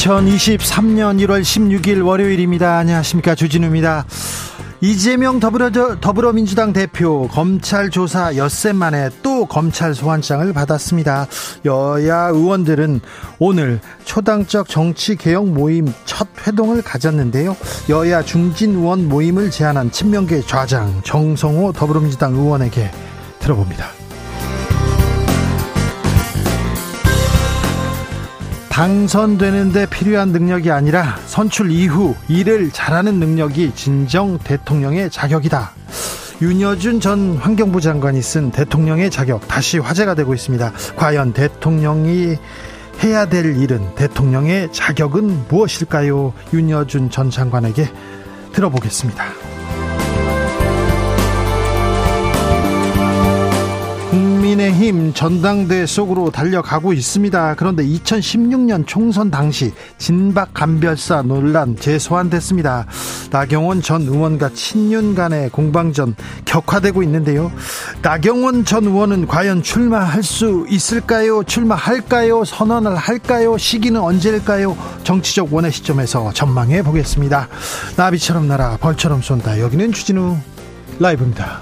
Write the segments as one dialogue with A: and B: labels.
A: 2023년 1월 16일 월요일입니다. 안녕하십니까. 주진우입니다. 이재명 더불어, 더불어민주당 대표 검찰 조사 엿새 만에 또 검찰 소환장을 받았습니다. 여야 의원들은 오늘 초당적 정치 개혁 모임 첫 회동을 가졌는데요. 여야 중진 의원 모임을 제안한 친명계 좌장 정성호 더불어민주당 의원에게 들어봅니다. 당선되는데 필요한 능력이 아니라 선출 이후 일을 잘하는 능력이 진정 대통령의 자격이다. 윤여준 전 환경부 장관이 쓴 대통령의 자격 다시 화제가 되고 있습니다. 과연 대통령이 해야 될 일은 대통령의 자격은 무엇일까요? 윤여준 전 장관에게 들어보겠습니다. 국민의힘 전당대 속으로 달려가고 있습니다. 그런데 2016년 총선 당시 진박 간별사 논란 재소환됐습니다. 나경원 전 의원과 친윤 간의 공방전 격화되고 있는데요. 나경원 전 의원은 과연 출마할 수 있을까요? 출마할까요? 선언을 할까요? 시기는 언제일까요? 정치적 원의 시점에서 전망해 보겠습니다. 나비처럼 날아 벌처럼 쏜다. 여기는 주진우 라이브입니다.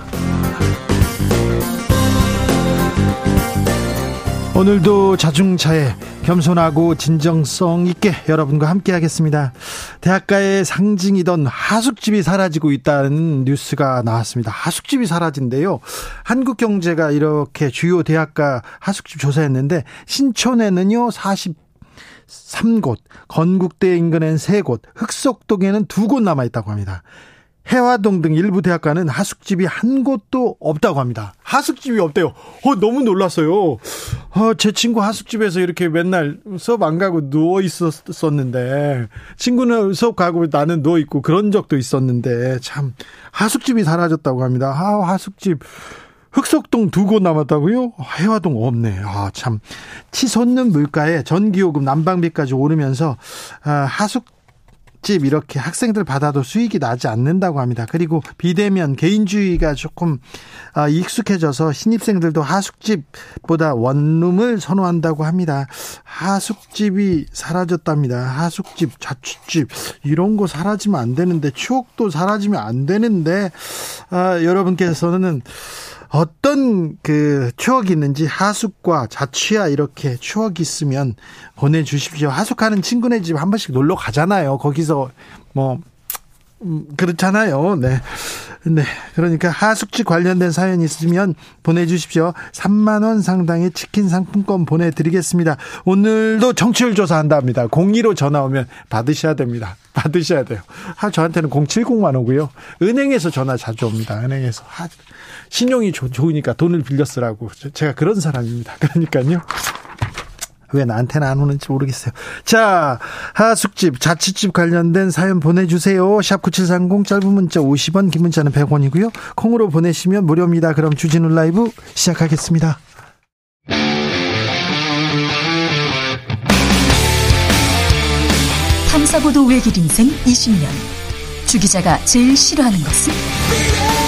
A: 오늘도 자중차에 겸손하고 진정성 있게 여러분과 함께 하겠습니다. 대학가의 상징이던 하숙집이 사라지고 있다는 뉴스가 나왔습니다. 하숙집이 사라진대요. 한국경제가 이렇게 주요 대학가 하숙집 조사했는데 신촌에는요 43곳, 건국대 인근엔 3곳, 흑석동에는 2곳 남아 있다고 합니다. 해화동 등 일부 대학가는 하숙집이 한 곳도 없다고 합니다. 하숙집이 없대요. 어, 너무 놀랐어요. 어, 제 친구 하숙집에서 이렇게 맨날 수업 안 가고 누워 있었었는데, 친구는 수업 가고 나는 누워 있고 그런 적도 있었는데, 참, 하숙집이 사라졌다고 합니다. 아, 하숙집. 흑석동 두 곳 남았다고요? 해화동 없네. 아, 참. 치솟는 물가에 전기요금 난방비까지 오르면서, 아, 하숙 집 이렇게 학생들 받아도 수익이 나지 않는다고 합니다. 그리고 비대면 개인주의가 조금 아, 익숙해져서 신입생들도 하숙집보다 원룸을 선호한다고 합니다. 하숙집이 사라졌답니다. 하숙집, 자취집 이런 거 사라지면 안 되는데 추억도 사라지면 안 되는데 아, 여러분께서는 어떤 그 추억이 있는지 하숙과 자취야 이렇게 추억이 있으면 보내주십시오. 하숙하는 친구네 집 한 번씩 놀러 가잖아요. 거기서 뭐 음, 그렇잖아요. 네. 네. 그러니까 하숙집 관련된 사연 있으면 보내주십시오. 3만원 상당의 치킨 상품권 보내드리겠습니다. 오늘도 정치율 조사한답니다. 02로 전화 오면 받으셔야 됩니다. 받으셔야 돼요. 아, 저한테는 070만 오고요. 은행에서 전화 자주 옵니다. 은행에서. 아, 신용이 좋, 좋으니까 돈을 빌려 쓰라고. 제가 그런 사람입니다. 그러니까요. 왜 나한테는 안 오는지 모르겠어요. 자, 하숙집, 자취집 관련된 사연 보내주세요. 샵9730 짧은 문자 50원, 긴 문자는 100원이고요. 콩으로 보내시면 무료입니다. 그럼 주진우 라이브 시작하겠습니다.
B: 탐사보도 외길 인생 20년. 주 기자가 제일 싫어하는 것은?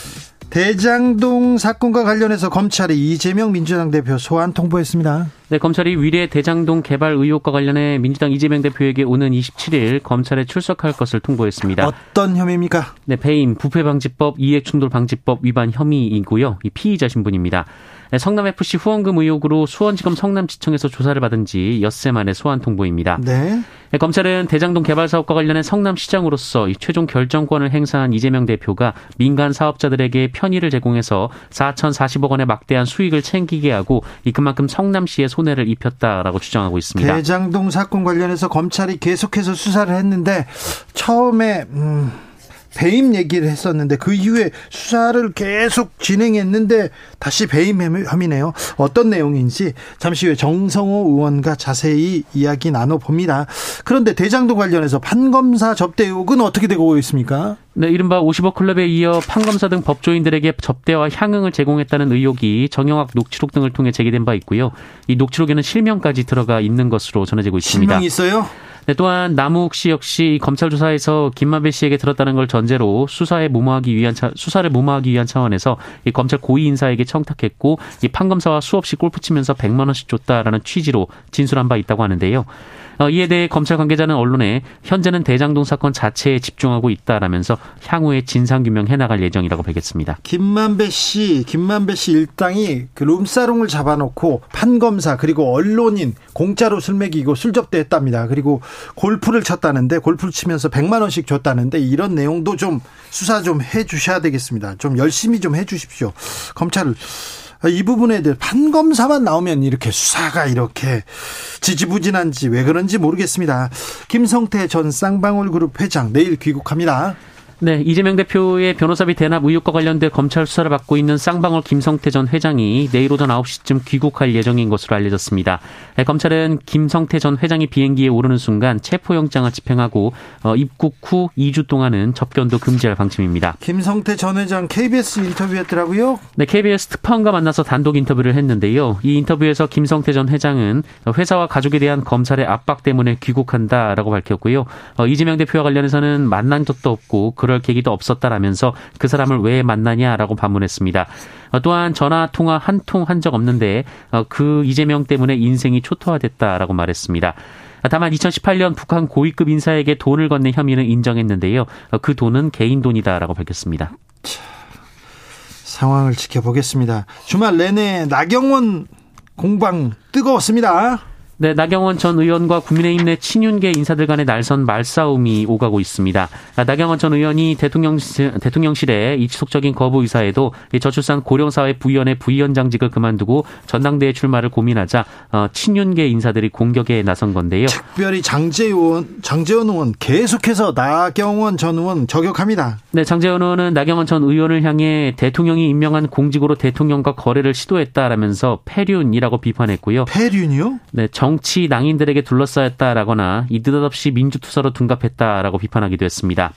A: 대장동 사건과 관련해서 검찰이 이재명 민주당 대표 소환 통보했습니다.
C: 네, 검찰이 위례 대장동 개발 의혹과 관련해 민주당 이재명 대표에게 오는 27일 검찰에 출석할 것을 통보했습니다.
A: 어떤 혐의입니까?
C: 네, 배임, 부패방지법, 이해충돌방지법 위반 혐의이고요. 이 피의자 신분입니다. 네, 성남FC 후원금 의혹으로 수원지검 성남지청에서 조사를 받은 지 엿새 만에 소환 통보입니다.
A: 네.
C: 네, 검찰은 대장동 개발 사업과 관련해 성남시장으로서 최종 결정권을 행사한 이재명 대표가 민간 사업자들에게 편의를 제공해서 4,040억 원의 막대한 수익을 챙기게 하고 이 그만큼 성남시에 손해를 입혔다라고 주장하고 있습니다.
A: 대장동 사건 관련해서 검찰이 계속해서 수사를 했는데 처음에 음 배임 얘기를 했었는데 그 이후에 수사를 계속 진행했는데 다시 배임 혐의네요. 어떤 내용인지 잠시 후에 정성호 의원과 자세히 이야기 나눠봅니다. 그런데 대장동 관련해서 판검사 접대 의혹은 어떻게 되고 있습니까?
C: 네, 이른바 50억 클럽에 이어 판검사 등 법조인들에게 접대와 향응을 제공했다는 의혹이 정영학 녹취록 등을 통해 제기된 바 있고요. 이 녹취록에는 실명까지 들어가 있는 것으로 전해지고 있습니다.
A: 실명이 있어요?
C: 네, 또한 남욱 씨 역시 검찰 조사에서 김만배 씨에게 들었다는 걸 전제로 수사에 무마하기 위한 차, 수사를 무마하기 위한 차원에서 이 검찰 고위 인사에게 청탁했고 이 판검사와 수없이 골프 치면서 100만 원씩 줬다라는 취지로 진술한 바 있다고 하는데요. 어, 이에 대해 검찰 관계자는 언론에 현재는 대장동 사건 자체에 집중하고 있다라면서 향후에 진상 규명해 나갈 예정이라고 밝혔습니다.
A: 김만배 씨, 김만배 씨 일당이 그 룸사롱을 잡아놓고 판검사 그리고 언론인 공짜로 술 먹이고 술 접대했답니다. 그리고 골프를 쳤다는데 골프를 치면서 100만 원씩 줬다는데 이런 내용도 좀 수사 좀 해 주셔야 되겠습니다. 좀 열심히 좀 해 주십시오. 검찰을 이 부분에 대해 판검사만 나오면 이렇게 수사가 이렇게 지지부진한지 왜 그런지 모르겠습니다. 김성태 전 쌍방울 그룹 회장 내일 귀국합니다.
C: 네, 이재명 대표의 변호사비 대납 의혹과 관련돼 검찰 수사를 받고 있는 쌍방울 김성태 전 회장이 내일 오전 9시쯤 귀국할 예정인 것으로 알려졌습니다. 네, 검찰은 김성태 전 회장이 비행기에 오르는 순간 체포영장을 집행하고 어, 입국 후 2주 동안은 접견도 금지할 방침입니다.
A: 김성태 전 회장 KBS 인터뷰했더라고요.
C: 네, KBS 특파원과 만나서 단독 인터뷰를 했는데요. 이 인터뷰에서 김성태 전 회장은 회사와 가족에 대한 검찰의 압박 때문에 귀국한다라고 밝혔고요. 어, 이재명 대표와 관련해서는 만난 적도 없고 그럴 계기도 없었다라면서 그 사람을 왜 만나냐라고 반문했습니다. 어, 또한 전화 통화 한 통 한 적 없는데 어, 그 이재명 때문에 인생이 초토화됐다라고 말했습니다. 다만 2018년 북한 고위급 인사에게 돈을 건넨 혐의는 인정했는데요. 어, 그 돈은 개인 돈이다라고 밝혔습니다.
A: 상황을 지켜보겠습니다. 주말 내내 나경원 공방 뜨거웠습니다.
C: 네, 나경원 전 의원과 국민의힘 내 친윤계 인사들 간의 날선 말싸움이 오가고 있습니다. 아, 나경원 전 의원이 대통령, 대통령실에 이 지속적인 거부 의사에도 저출산 고령사회 부위원회 부위원장직을 그만두고 전당대회 출마를 고민하자 어, 친윤계 인사들이 공격에 나선 건데요.
A: 특별히 장재원, 장재원 의원 계속해서 나경원 전 의원 저격합니다.
C: 네, 장재원 의원은 나경원 전 의원을 향해 대통령이 임명한 공직으로 대통령과 거래를 시도했다라면서 폐륜이라고 비판했고요.
A: 폐륜이요?
C: 네, 정 정치 낭인들에게 둘러싸였다라거나 이 느닷없이 민주투사로 둔갑했다라고 비판하기도 했습니다.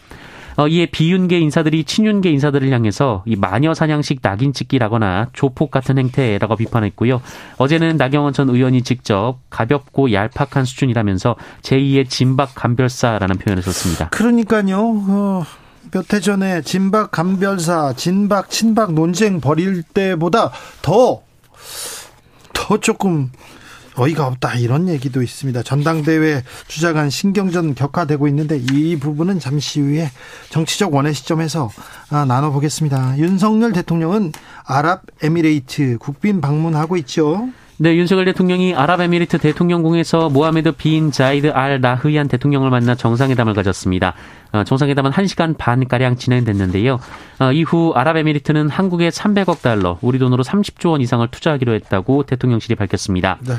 C: 어, 이에 비윤계 인사들이 친윤계 인사들을 향해서 이 마녀 사냥식 낙인 찍기라거나 조폭 같은 행태라고 비판했고요. 어제는 나경원 전 의원이 직접 가볍고 얄팍한 수준이라면서 제2의 진박 감별사라는 표현을 썼습니다.
A: 그러니까요. 어, 몇해 전에 진박 감별사, 진박 친박 논쟁 벌일 때보다 더 더 조금 어이가 없다 이런 얘기도 있습니다. 전당대회 주장한 신경전 격화되고 있는데 이 부분은 잠시 후에 정치적 원의 시점에서 아, 나눠보겠습니다. 윤석열 대통령은 아랍에미레이트 국빈 방문하고 있죠.
C: 네, 윤석열 대통령이 아랍에미리트 대통령궁에서 모하메드 빈 자이드 알 나흐얀 대통령을 만나 정상회담을 가졌습니다. 어, 정상회담은 1시간 반가량 진행됐는데요. 어, 이후 아랍에미리트는 한국에 300억 달러, 우리 돈으로 30조 원 이상을 투자하기로 했다고 대통령실이 밝혔습니다. 네.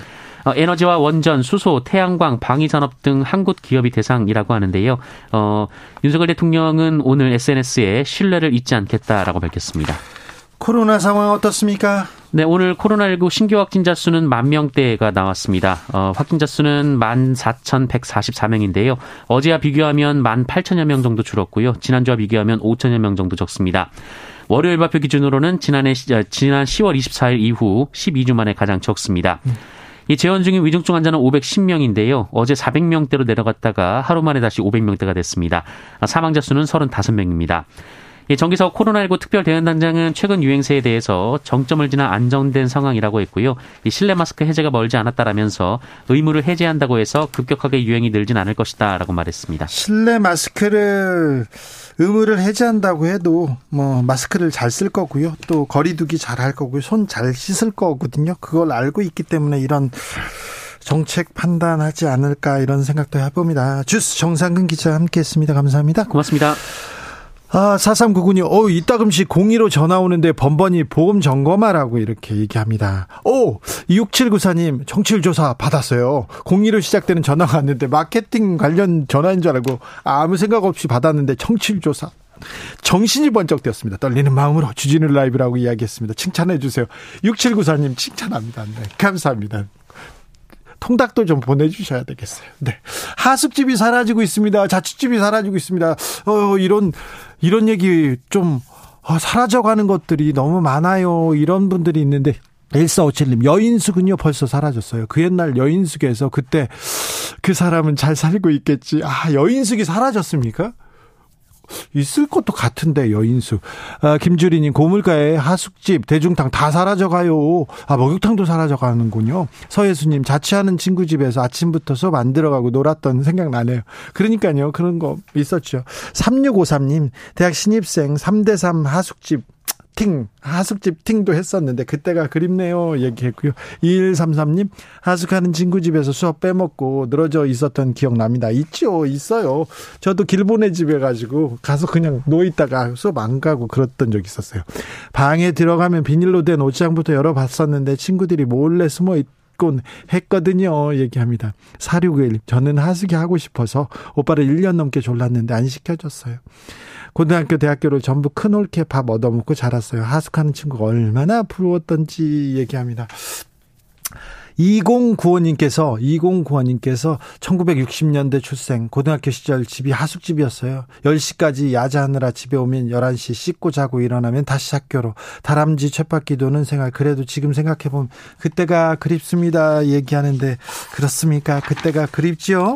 C: 어, 에너지와 원전, 수소, 태양광, 방위산업 등 한국 기업이 대상이라고 하는데요. 어, 윤석열 대통령은 오늘 SNS에 신뢰를 잊지 않겠다라고 밝혔습니다.
A: 코로나 상황 어떻습니까?
C: 네, 오늘 코로나19 신규 확진자 수는 만 명대가 나왔습니다. 어, 확진자 수는 만 4,144명인데요. 어제와 비교하면 만 8천여 명 정도 줄었고요. 지난주와 비교하면 5천여 명 정도 적습니다. 월요일 발표 기준으로는 지난해 어, 지난 10월 24일 이후 12주 만에 가장 적습니다. 음. 이 재원 중인 위중증 환자는 510명인데요. 어제 400명대로 내려갔다가 하루 만에 다시 500명대가 됐습니다. 사망자 수는 35명입니다. 정기석 코로나19 특별 대응 단장은 최근 유행세에 대해서 정점을 지나 안정된 상황이라고 했고요. 실내 마스크 해제가 멀지 않았다라면서 의무를 해제한다고 해서 급격하게 유행이 늘진 않을 것이다라고 말했습니다.
A: 실내 마스크를 의무를 해제한다고 해도 뭐 마스크를 잘 쓸 거고요. 또 거리두기 잘 할 거고요. 손 잘 씻을 거거든요. 그걸 알고 있기 때문에 이런 정책 판단하지 않을까 이런 생각도 해봅니다. 주스 정상근 기자 함께했습니다. 감사합니다.
C: 고맙습니다.
A: 아, 4399님, 어, 이따금씩 02로 전화 오는데 번번이 보험 점검하라고 이렇게 얘기합니다. 오, 6794님, 정치율 조사 받았어요. 02로 시작되는 전화가 왔는데 마케팅 관련 전화인 줄 알고 아무 생각 없이 받았는데 정치율 조사. 정신이 번쩍 되었습니다. 떨리는 마음으로 주진우 라이브라고 이야기했습니다. 칭찬해 주세요. 6794님 칭찬합니다. 네, 감사합니다. 통닭도 좀 보내주셔야 되겠어요. 네. 하숙집이 사라지고 있습니다. 자취집이 사라지고 있습니다. 어, 이런, 이런 얘기 좀, 어, 사라져가는 것들이 너무 많아요. 이런 분들이 있는데, 1457님, 여인숙은요, 벌써 사라졌어요. 그 옛날 여인숙에서 그때 그 사람은 잘 살고 있겠지. 아, 여인숙이 사라졌습니까? 있을 것도 같은데 여인수. 아, 김주리님 고물가에 하숙집 대중탕 다 사라져가요. 아 목욕탕도 사라져가는군요. 서예수님 자취하는 친구 집에서 아침부터 수업 안 들어가고 놀았던 생각 나네요. 그러니까요 그런 거 있었죠. 3653님 대학 신입생 3대3 하숙집 팅 하숙집 팅도 했었는데 그때가 그립네요 얘기했고요. 2133님 하숙하는 친구 집에서 수업 빼먹고 늘어져 있었던 기억납니다. 있죠 있어요. 저도 길보내 집에 가지고 가서 그냥 누워 있다가 수업 안 가고 그랬던 적 있었어요. 방에 들어가면 비닐로 된 옷장부터 열어봤었는데 친구들이 몰래 숨어 있 곤 했거든요. 얘기합니다. 4691. 저는 하숙이 하고 싶어서 오빠를 1년 넘게 졸랐는데 안 시켜줬어요. 고등학교, 대학교를 전부 큰 홀케 밥 얻어먹고 자랐어요. 하숙하는 친구가 얼마나 부러웠던지 얘기합니다. 2095님께서 2095님께서 1960년대 출생 고등학교 시절 집이 하숙집이었어요. 10시까지 야자하느라 집에 오면 11시 씻고 자고 일어나면 다시 학교로 다람쥐 쳇바퀴 도는 생활 그래도 지금 생각해 보면 그때가 그립습니다 얘기하는데 그렇습니까? 그때가 그립지요?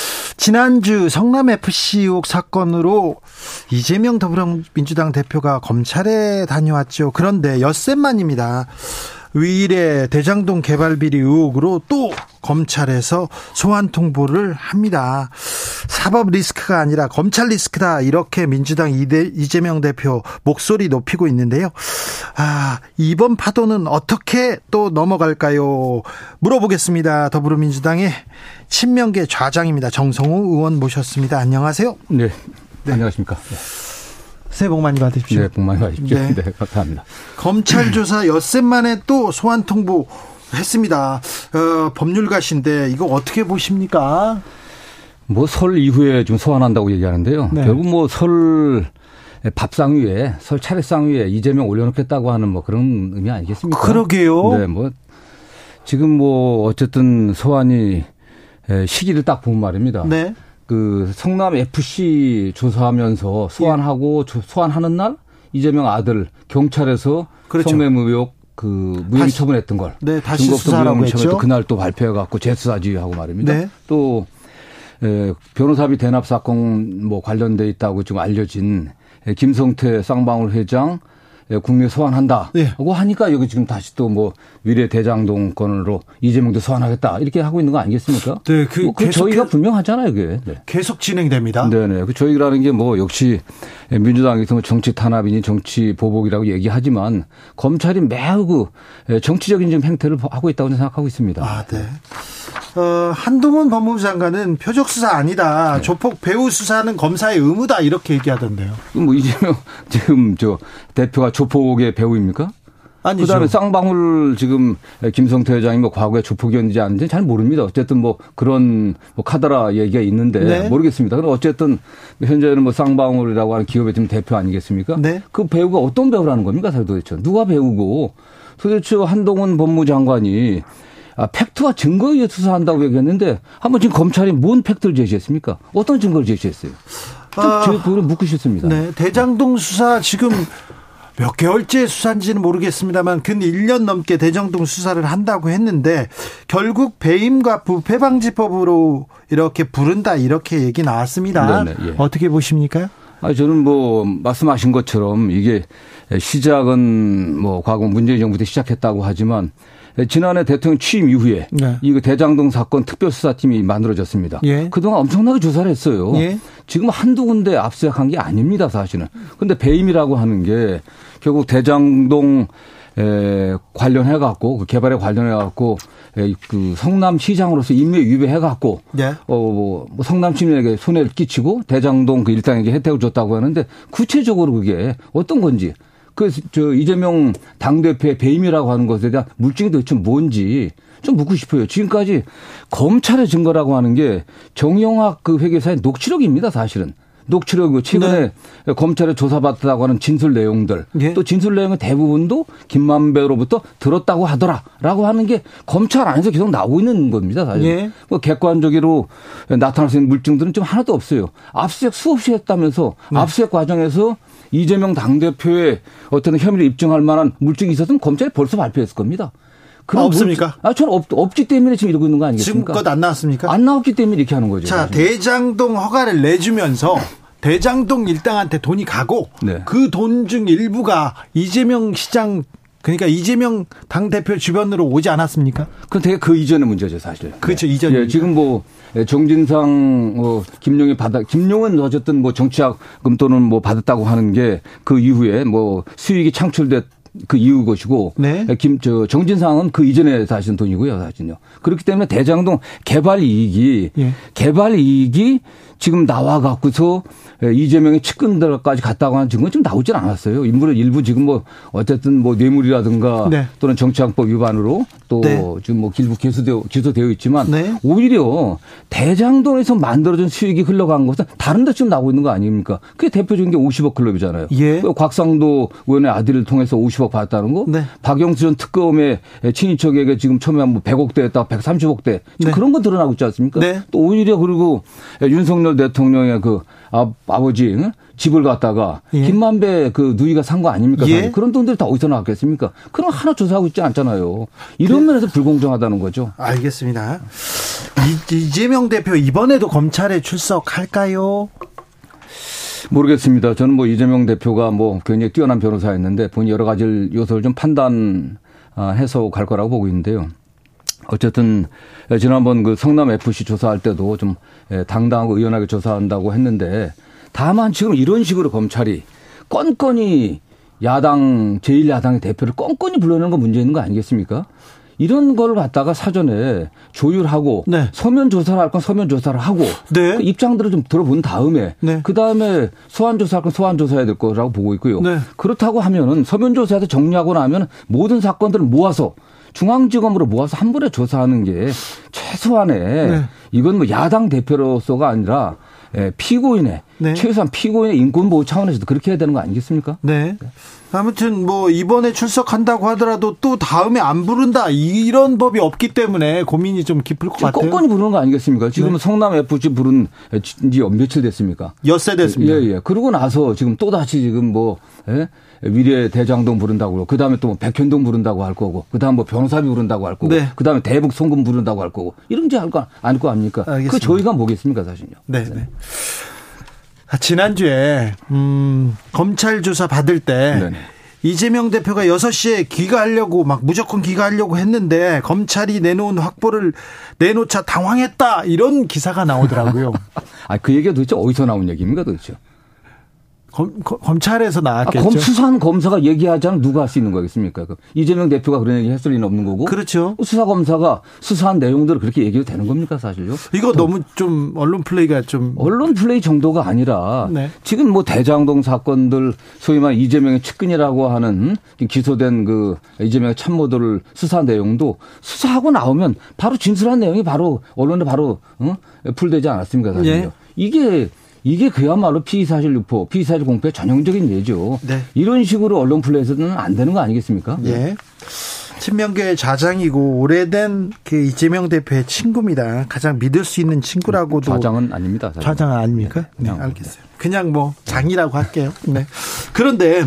A: 지난주 성남FC 의혹 사건으로 이재명 더불어민주당 대표가 검찰에 다녀왔죠. 그런데 엿새 만입니다. 위일의 대장동 개발 비리 의혹으로 또 검찰에서 소환 통보를 합니다. 사법 리스크가 아니라 검찰 리스크다 이렇게 민주당 이재명 대표 목소리 높이고 있는데요. 아 이번 파도는 어떻게 또 넘어갈까요? 물어보겠습니다. 더불어민주당의 친명계 좌장입니다. 정성호 의원 모셨습니다. 안녕하세요.
D: 네. 네. 안녕하십니까. 네.
A: 새해 복 많이 받으십시오.
D: 네, 복 많이 받으십시오. 네, 네 감사합니다.
A: 검찰 조사 엿새 만에 또 소환 통보 했습니다. 어, 법률가신데 이거 어떻게 보십니까?
D: 뭐 설 이후에 좀 소환한다고 얘기하는데요. 네. 결국 뭐 설 밥상 위에 설 차례상 위에 이재명 올려놓겠다고 하는 뭐 그런 의미 아니겠습니까?
A: 그러게요.
D: 네, 뭐 지금 뭐 어쨌든 소환이 시기를 딱 보면 말입니다. 네. 그 성남 FC 조사하면서 소환하고 예. 소환하는 날 이재명 아들 경찰에서 그렇죠. 성매매 의혹 그 무혐의 처분했던 걸
A: 네, 다시 수사라고 했죠.
D: 그날 또 발표해 갖고 재수사 지휘하고 말입니다. 네. 또 에, 변호사비 대납 사건 뭐 관련돼 있다고 지금 알려진 김성태 쌍방울 회장 예, 국내 소환한다. 네. 하고 하니까 여기 지금 다시 또뭐 위례 대장동 건으로 이재명도 소환하겠다 이렇게 하고 있는 거 아니겠습니까?
A: 네, 그,
D: 뭐, 그 저희가 분명하잖아요, 그게. 네.
A: 계속 진행됩니다.
D: 네 네. 그 저희라는 게 뭐 역시 민주당에서 뭐 정치 탄압이니 정치 보복이라고 얘기하지만 검찰이 매우 그 예, 정치적인 좀 행태를 하고 있다고 생각하고 있습니다.
A: 아, 네. 어, 한동훈 법무부 장관은 표적 수사 아니다. 네. 조폭 배우 수사는 검사의 의무다. 이렇게 얘기하던데요.
D: 뭐 이재명 지금 저 대표가 조폭의 배우입니까? 아니죠. 그다음에 쌍방울 지금 김성태 회장이 뭐 과거에 조폭이었는지 아닌지 잘 모릅니다. 어쨌든 뭐 그런 뭐 카더라 얘기가 있는데 네. 모르겠습니다. 그럼 어쨌든 현재는 뭐 쌍방울이라고 하는 기업의 지금 대표 아니겠습니까? 네. 그 배우가 어떤 배우라는 겁니까? 도대체 누가 배우고 도대체 한동훈 법무장관이 아, 팩트와 증거에 의해 수사한다고 얘기했는데 한번 지금 검찰이 뭔 팩트를 제시했습니까? 어떤 증거를 제시했어요? 아, 제 그걸 묻고 싶습니다.
A: 네, 대장동 수사 지금 몇 개월째 수사인지는 모르겠습니다만 근 1년 넘게 대장동 수사를 한다고 했는데 결국 배임과 부패 방지법으로 이렇게 부른다 이렇게 얘기 나왔습니다. 네네, 예. 어떻게 보십니까?
D: 아, 저는 뭐 말씀하신 것처럼 이게 시작은 뭐 과거 문재인 정부 때 시작했다고 하지만 지난해 대통령 취임 이후에 네. 이 대장동 사건 특별수사팀이 만들어졌습니다. 예. 그동안 엄청나게 조사를 했어요. 예. 지금 한두 군데 압수수색한 게 아닙니다, 사실은. 근데 배임이라고 하는 게 결국 대장동 에 관련해 갖고 그 개발에 관련해 갖고 그 성남 시장으로서 임무 위배해 갖고 네. 어뭐 뭐 성남 시민에게 손해를 끼치고 대장동 그 일당에게 혜택을 줬다고 하는데 구체적으로 그게 어떤 건지 그 저 이재명 당대표의 배임이라고 하는 것에 대한 물증이 도대체 뭔지 좀 묻고 싶어요. 지금까지 검찰의 증거라고 하는 게 정영학 그 회계사의 녹취록입니다, 사실은. 녹취록 최근에 네. 검찰에 조사받았다고 하는 진술 내용들 예. 또 진술 내용의 대부분도 김만배로부터 들었다고 하더라라고 하는 게 검찰 안에서 계속 나오고 있는 겁니다 사실 예. 뭐 객관적으로 나타날 수 있는 물증들은 좀 하나도 없어요 압수수색 수없이 했다면서 네. 압수수색 과정에서 이재명 당대표의 어떤 혐의를 입증할 만한 물증이 있었으면 검찰이 벌써 발표했을 겁니다.
A: 그럼 아, 없습니까? 물증,
D: 아, 저는 없, 없기 때문에 지금 이러고 있는 거 아니겠습니까?
A: 지금껏 안 나왔습니까?
D: 안 나왔기 때문에 이렇게 하는 거죠.
A: 자, 사실. 대장동 허가를 내주면서 대장동 일당한테 돈이 가고 네. 그돈 중 일부가 이재명 시장 그러니까 이재명 당 대표 주변으로 오지 않았습니까?
D: 그건 되게 그 이전의 문제죠, 사실.
A: 그렇죠, 네. 이전.
D: 예, 지금 뭐 정진상, 뭐 김용이 받아, 김용은 어쨌든 뭐 정치학금 또는 뭐 받았다고 하는 게 그 이후에 뭐 수익이 창출됐. 그 이유 것이고 네. 김저 정진상은 그 이전에 사실은 돈이고요 사실은요 그렇기 때문에 대장동 개발 이익이 예. 개발 이익이 지금 나와 갖고서 예, 이재명의 측근들까지 갔다고 하는 증거는 좀 나오질 않았어요. 인물은 일부 지금 뭐 어쨌든 뭐 뇌물이라든가 네. 또는 정치항법 위반으로 또 네. 지금 뭐 길부 기소되어, 기소되어 있지만 네. 오히려 대장동에서 만들어진 수익이 흘러간 것은 다른 데 지금 나오고 있는 거 아닙니까? 그게 대표적인 게 50억 클럽이잖아요. 예. 그 곽상도 의원의 아들을 통해서 50억 받았다는 거. 네. 박영수 전 특검의 친인척에게 지금 처음에 한뭐 100억 대였다 130억대. 네. 그런 거 드러나고 있지 않습니까? 네. 또 오히려 그리고 윤석열 대통령의 그 아, 아버지 응? 집을 갖다가 예. 김만배 그 누이가 산 거 아닙니까? 예. 그런 돈들이 다 어디서 나왔겠습니까? 그럼 하나 조사하고 있지 않잖아요. 이런 그, 면에서 불공정하다는 거죠.
A: 알겠습니다. 이, 이재명 대표 이번에도 검찰에 출석할까요?
D: 모르겠습니다. 저는 뭐 이재명 대표가 뭐 굉장히 뛰어난 변호사였는데 본인 여러 가지 요소를 좀 판단해서 갈 거라고 보고 있는데요. 어쨌든 지난번 그 성남 FC 조사할 때도 좀 당당하고 의연하게 조사한다고 했는데 다만 지금 이런 식으로 검찰이 건건이 야당 제1야당의 대표를 건건이 불러내는 건 문제 있는 거 아니겠습니까? 이런 걸 갖다가 사전에 조율하고 네. 서면 조사를 할 건 서면 조사를 하고 네. 그 입장들을 좀 들어본 다음에 네. 그 다음에 소환 조사할 건 소환 조사해야 될 거라고 보고 있고요. 네. 그렇다고 하면은 서면 조사에서 정리하고 나면 모든 사건들을 모아서 중앙지검으로 모아서 한 번에 조사하는 게 최소한의 네. 이건 뭐 야당 대표로서가 아니라 예, 피고인의 네. 최소한 피고인의 인권 보호 차원에서도 그렇게 해야 되는 거 아니겠습니까?
A: 네. 아무튼 뭐 이번에 출석한다고 하더라도 또 다음에 안 부른다 이런 법이 없기 때문에 고민이 좀 깊을 것 같아요.
D: 꼼꼼히 부르는 거 아니겠습니까? 지금 네. 성남 FC 부른 지 며칠 됐습니까?
A: 엿새 됐습니다.
D: 예, 예. 그러고 나서 지금 또 다시 지금 뭐 예? 위례 대장동 부른다고 그러고 그다음에 또 뭐 백현동 부른다고 할 거고 그다음 뭐 변호사비 부른다고 할 거고 네. 그다음에 대북 송금 부른다고 할 거고 이런 게 할거 아닐 거 아닙니까? 알겠습니다. 그 저희가 뭐겠습니까, 사실요.
A: 네, 네. 아, 지난주에 음, 검찰 조사 받을 때 네네. 이재명 대표가 6시에 귀가하려고 막 무조건 귀가하려고 했는데 검찰이 내놓은 확보를 내놓자 당황했다 이런 기사가 나오더라고요.
D: 아, 그 얘기가 도대체 어디서 나온 얘기입니까 도대체?
A: 검, 검찰에서 나왔겠죠. 아,
D: 검, 수사한 검사가 얘기하자면 누가 할 수 있는 거겠습니까? 그 이재명 대표가 그런 얘기 했을 리는 없는 거고.
A: 그렇죠.
D: 수사 검사가 수사한 내용들을 그렇게 얘기해도 되는 겁니까, 사실요?
A: 이거 너무 좀 언론 플레이가 좀.
D: 언론 플레이 정도가 아니라 네. 지금 뭐 대장동 사건들 소위 말 이재명의 측근이라고 하는 기소된 그 이재명의 참모들을 수사 내용도 수사하고 나오면 바로 진술한 내용이 바로 언론에 바로 어? 풀되지 않았습니까, 사실요? 예. 이게 이게 그야말로 피의사실 유포, 피의사실 공표의 전형적인 예죠. 네. 이런 식으로 언론 플레이에서는 안 되는 거 아니겠습니까?
A: 예. 친명계의 좌장이고 오래된 그 이재명 대표의 친구입니다. 가장 믿을 수 있는 친구라고도.
D: 좌장은 아닙니다.
A: 사실. 좌장은 아닙니까? 네, 네 알겠어요. 그냥 뭐 장이라고 할게요. 네. 그런데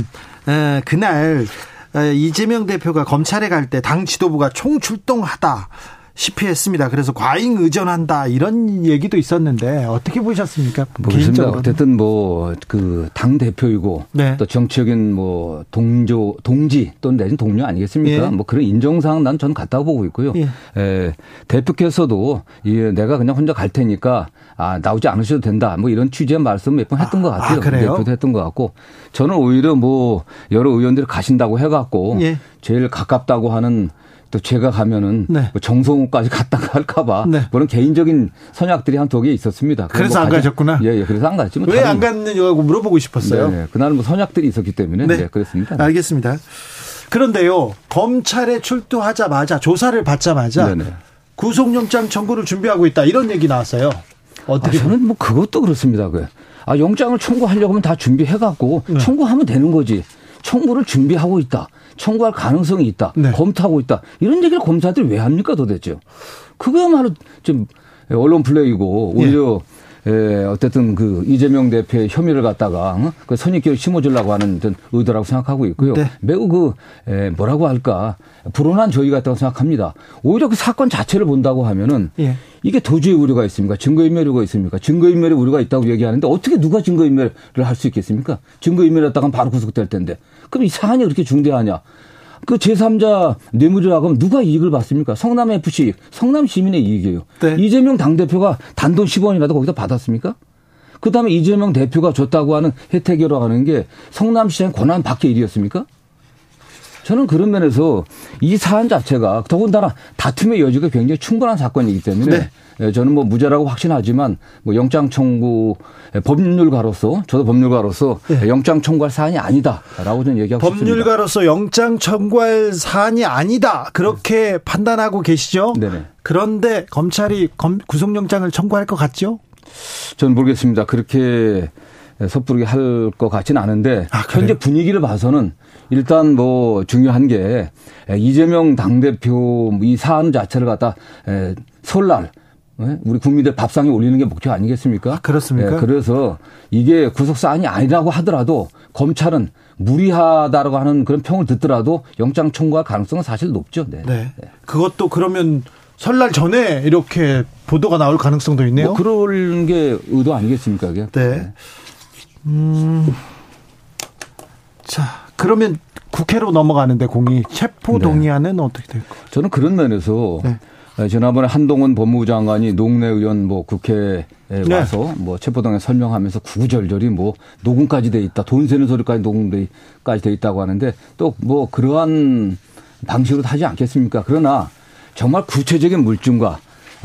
A: 에, 그날 에, 이재명 대표가 검찰에 갈 때 당 지도부가 총출동하다. 시피했습니다. 그래서 과잉 의존한다 이런 얘기도 있었는데 어떻게 보셨습니까?
D: 모르겠습니다. 어쨌든 뭐 그 당 대표이고 네. 또 정치적인 뭐 동조 동지 또는 내진 동료 아니겠습니까? 예. 뭐 그런 인정사항 난 저는 같다고 보고 있고요. 예. 에, 대표께서도 예, 내가 그냥 혼자 갈 테니까 아 나오지 않으셔도 된다. 뭐 이런 취지의 말씀 몇 번 했던 아, 것 같아요. 아, 대표도 했던 것 같고 저는 오히려 뭐 여러 의원들이 가신다고 해갖고 예. 제일 가깝다고 하는 또 제가 가면은 네. 뭐 정성호까지 갔다가 할까봐 네. 그런 개인적인 선약들이 한두 개 있었습니다.
A: 그래서 뭐 안 가셨구나.
D: 예, 예, 그래서 안 갔지.
A: 뭐 왜안 갔느냐고 물어보고 싶었어요. 네,
D: 네. 그날은 뭐 선약들이 있었기 때문에 네, 네 그렇습니다.
A: 알겠습니다. 그런데요, 검찰에 출두하자마자 조사를 받자마자 네네. 구속영장 청구를 준비하고 있다 이런 얘기 나왔어요.
D: 어떻게? 아, 저는 뭐 그것도 그렇습니다. 그. 아 영장을 청구하려고 하면 다 준비해갖고 네. 청구하면 되는 거지. 청구를 준비하고 있다. 청구할 가능성이 있다. 네. 검토하고 있다. 이런 얘기를 검사들이 왜 합니까 도대체? 그거야말로 좀 언론 플레이고 오히려 예. 예, 어쨌든 그 이재명 대표의 혐의를 갖다가 어? 그 선입견을 심어주려고 하는 어떤 의도라고 생각하고 있고요. 네. 매우 그 예, 뭐라고 할까 불온한 저희 같다고 생각합니다. 오히려 그 사건 자체를 본다고 하면은 예. 이게 도주의 우려가 있습니까? 증거인멸이 있습니까? 증거인멸의 우려가 있다고 얘기하는데 어떻게 누가 증거인멸을 할 수 있겠습니까? 증거인멸했다가 바로 구속될 텐데. 그럼 이 사안이 그렇게 중대하냐? 그 제3자 뇌물이라고 하면 누가 이익을 받습니까? 성남 FC, 성남 시민의 이익이에요. 네. 이재명 당대표가 단돈 10원이라도 거기다 받았습니까? 그 다음에 이재명 대표가 줬다고 하는 혜택이라고 하는 게 성남시장 권한 밖의 일이었습니까? 저는 그런 면에서 이 사안 자체가 더군다나 다툼의 여지가 굉장히 충분한 사건이기 때문에 네. 예, 저는 뭐 무죄라고 확신하지만 뭐 영장 청구 예, 법률가로서 저도 법률가로서 네. 영장 청구할 사안이 아니다라고 저는 얘기하고
A: 법률가로서 싶습니다. 법률가로서 영장 청구할 사안이 아니다 그렇게 네. 판단하고 계시죠? 네네. 그런데 검찰이 구속영장을 청구할 것 같죠?
D: 저는 모르겠습니다. 그렇게 섣부르게 할 것 같지는 않은데 아, 현재 분위기를 봐서는 일단 뭐 중요한 게 이재명 당대표 이 사안 자체를 갖다 설날 예? 우리 국민들 밥상에 올리는 게 목표 아니겠습니까? 아,
A: 그렇습니까?
D: 예, 그래서 이게 구속사안이 아니라고 하더라도 검찰은 무리하다라고 하는 그런 평을 듣더라도 영장 청구할 가능성은 사실 높죠. 네. 네.
A: 네. 그것도 그러면 설날 전에 이렇게 보도가 나올 가능성도 있네요. 뭐
D: 그런 게 의도 아니겠습니까? 그게?
A: 네. 네. 음. 자, 그러면 국회로 넘어가는데 공이 체포 네. 동의안은 네. 어떻게 될까요?
D: 저는 그런 면에서 네. 네, 지난번에 한동훈 법무부 장관이 농내 의원 뭐 국회에 네. 와서 뭐 체포동에 설명하면서 구구절절이 뭐 녹음까지 돼 있다. 돈 세는 소리까지 녹음까지 돼 있다고 하는데 또 뭐 그러한 방식으로 하지 않겠습니까? 그러나 정말 구체적인 물증과 어,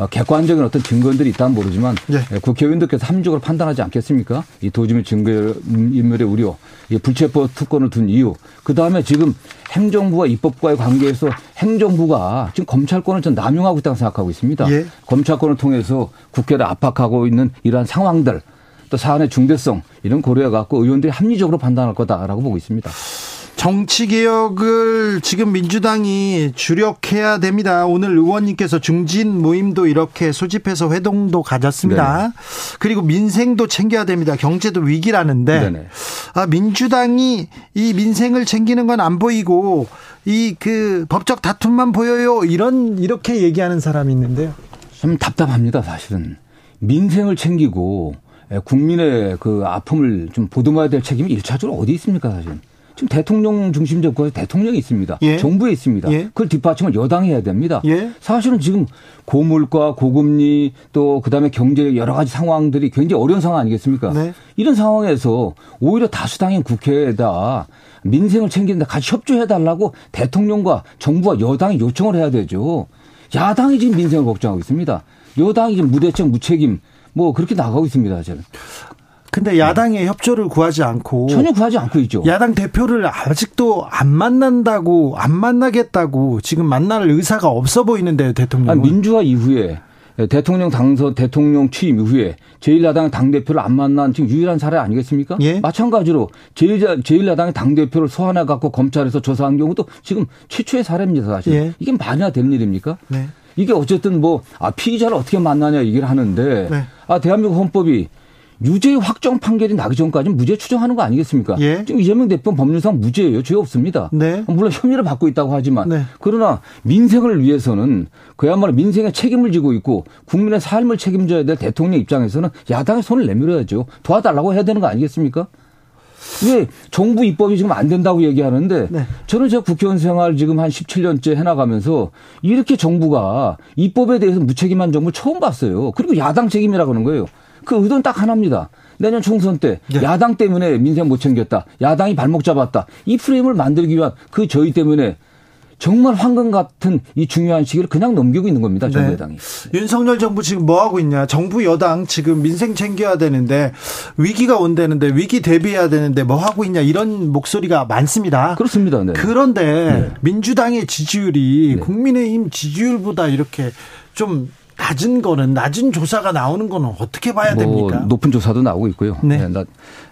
D: 객관적인 어떤 증거들이 있다면 모르지만 네. 예, 국회의원들께서 합리적으로 판단하지 않겠습니까? 이 도주민 증거 인멸의 우려, 이 불체포 특권을 둔 이유, 그 다음에 지금 행정부와 입법과의 관계에서 행정부가 지금 검찰권을 전 남용하고 있다고 생각하고 있습니다. 예. 검찰권을 통해서 국회를 압박하고 있는 이러한 상황들, 또 사안의 중대성 이런 고려해 갖고 의원들이 합리적으로 판단할 거다라고 보고 있습니다.
A: 정치 개혁을 지금 민주당이 주력해야 됩니다. 오늘 의원님께서 중진 모임도 이렇게 소집해서 회동도 가졌습니다. 네 그리고 민생도 챙겨야 됩니다. 경제도 위기라는데 네네. 아, 민주당이 이 민생을 챙기는 건 안 보이고 이 그 법적 다툼만 보여요. 이런 이렇게 얘기하는 사람이 있는데요.
D: 좀 답답합니다. 사실은 민생을 챙기고 국민의 그 아픔을 좀 보듬어야 될 책임이 일차적으로 어디 있습니까, 사실. 지금 대통령 중심 정권에 대통령이 있습니다. 예. 정부에 있습니다. 예. 그걸 뒷받침을 여당이 해야 됩니다. 예. 사실은 지금 고물가, 고금리 또 그다음에 경제 여러 가지 상황들이 굉장히 어려운 상황 아니겠습니까? 네. 이런 상황에서 오히려 다수당인 국회에다 민생을 챙기는데 같이 협조해 달라고 대통령과 정부와 여당이 요청을 해야 되죠. 야당이 지금 민생을 걱정하고 있습니다. 여당이 지금 무대책 무책임 뭐 그렇게 나가고 있습니다. 저는.
A: 근데 야당의 협조를 구하지 않고
D: 전혀 구하지 않고 있죠.
A: 야당 대표를 아직도 안 만난다고 안 만나겠다고 지금 만날 의사가 없어 보이는데요, 대통령.
D: 민주화 이후에 대통령 당선 대통령 취임 이후에 제1야당 당 대표를 안 만난 지금 유일한 사례 아니겠습니까? 예? 마찬가지로 제1, 제1야당의 당 대표를 소환해 갖고 검찰에서 조사한 경우도 지금 최초의 사례입니다, 사실. 예? 이게 말이나 되는 일입니까? 네. 이게 어쨌든 뭐, 아, 피의자를 어떻게 만나냐 얘기를 하는데, 네. 아, 대한민국 헌법이 유죄 확정 판결이 나기 전까지는 무죄 추정하는 거 아니겠습니까? 예. 지금 이재명 대표는 법률상 무죄예요. 죄 없습니다. 네. 물론 혐의를 받고 있다고 하지만 네. 그러나 민생을 위해서는 그야말로 민생의 책임을 지고 있고 국민의 삶을 책임져야 될 대통령 입장에서는 야당의 손을 내밀어야죠. 도와달라고 해야 되는 거 아니겠습니까? 왜 정부 입법이 지금 안 된다고 얘기하는데 네. 저는 제가 국회의원 생활 지금 한 17년째 해나가면서 이렇게 정부가 입법에 대해서 무책임한 정부 처음 봤어요. 그리고 야당 책임이라고 하는 거예요. 그 의도는 딱 하나입니다. 내년 총선 때 네. 야당 때문에 민생 못 챙겼다. 야당이 발목 잡았다. 이 프레임을 만들기 위한 그 저희 때문에 정말 황금 같은 이 중요한 시기를 그냥 넘기고 있는 겁니다. 정부 네. 여당이.
A: 윤석열 정부 지금 뭐 하고 있냐? 정부 여당 지금 민생 챙겨야 되는데 위기가 온다는데 위기 대비해야 되는데 뭐 하고 있냐? 이런 목소리가 많습니다.
D: 그렇습니다.
A: 네. 그런데 네. 민주당의 지지율이 네. 국민의힘 지지율보다 이렇게 좀 낮은 거는 낮은 조사가 나오는 거는 어떻게 봐야 뭐 됩니까?
D: 높은 조사도 나오고 있고요. 네. 네 나,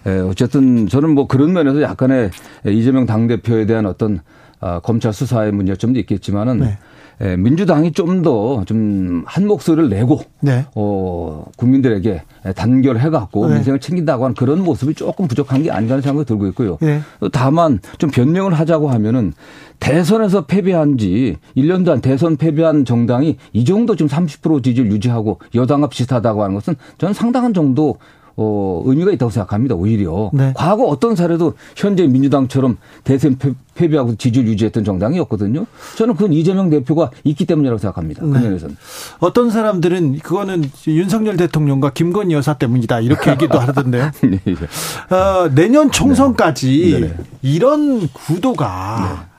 D: 에, 어쨌든 저는 뭐 그런 면에서 약간의 이재명 당 대표에 대한 어떤 아, 검찰 수사의 문제점도 있겠지만은 네. 에, 민주당이 좀 더 좀 한 목소리를 내고 네. 어, 국민들에게 단결해 갖고 네. 민생을 챙긴다고 하는 그런 모습이 조금 부족한 게 아닌가 하는 생각이 들고 있고요. 네. 다만 좀 변명을 하자고 하면은 대선에서 패배한 지 1년도 안 대선 패배한 정당이 이 정도 지금 30% 지지를 유지하고 여당과 비슷하다고 하는 것은 저는 상당한 정도 어, 의미가 있다고 생각합니다. 오히려 네. 과거 어떤 사례도 현재 민주당처럼 대선 패배하고 지지를 유지했던 정당이었거든요. 저는 그건 이재명 대표가 있기 때문이라고 생각합니다. 그 네. 면에서는
A: 어떤 사람들은 그거는 윤석열 대통령과 김건희 여사 때문이다 이렇게 얘기도 하던데요. 네. 어, 내년 총선까지 네. 이런 구도가 네.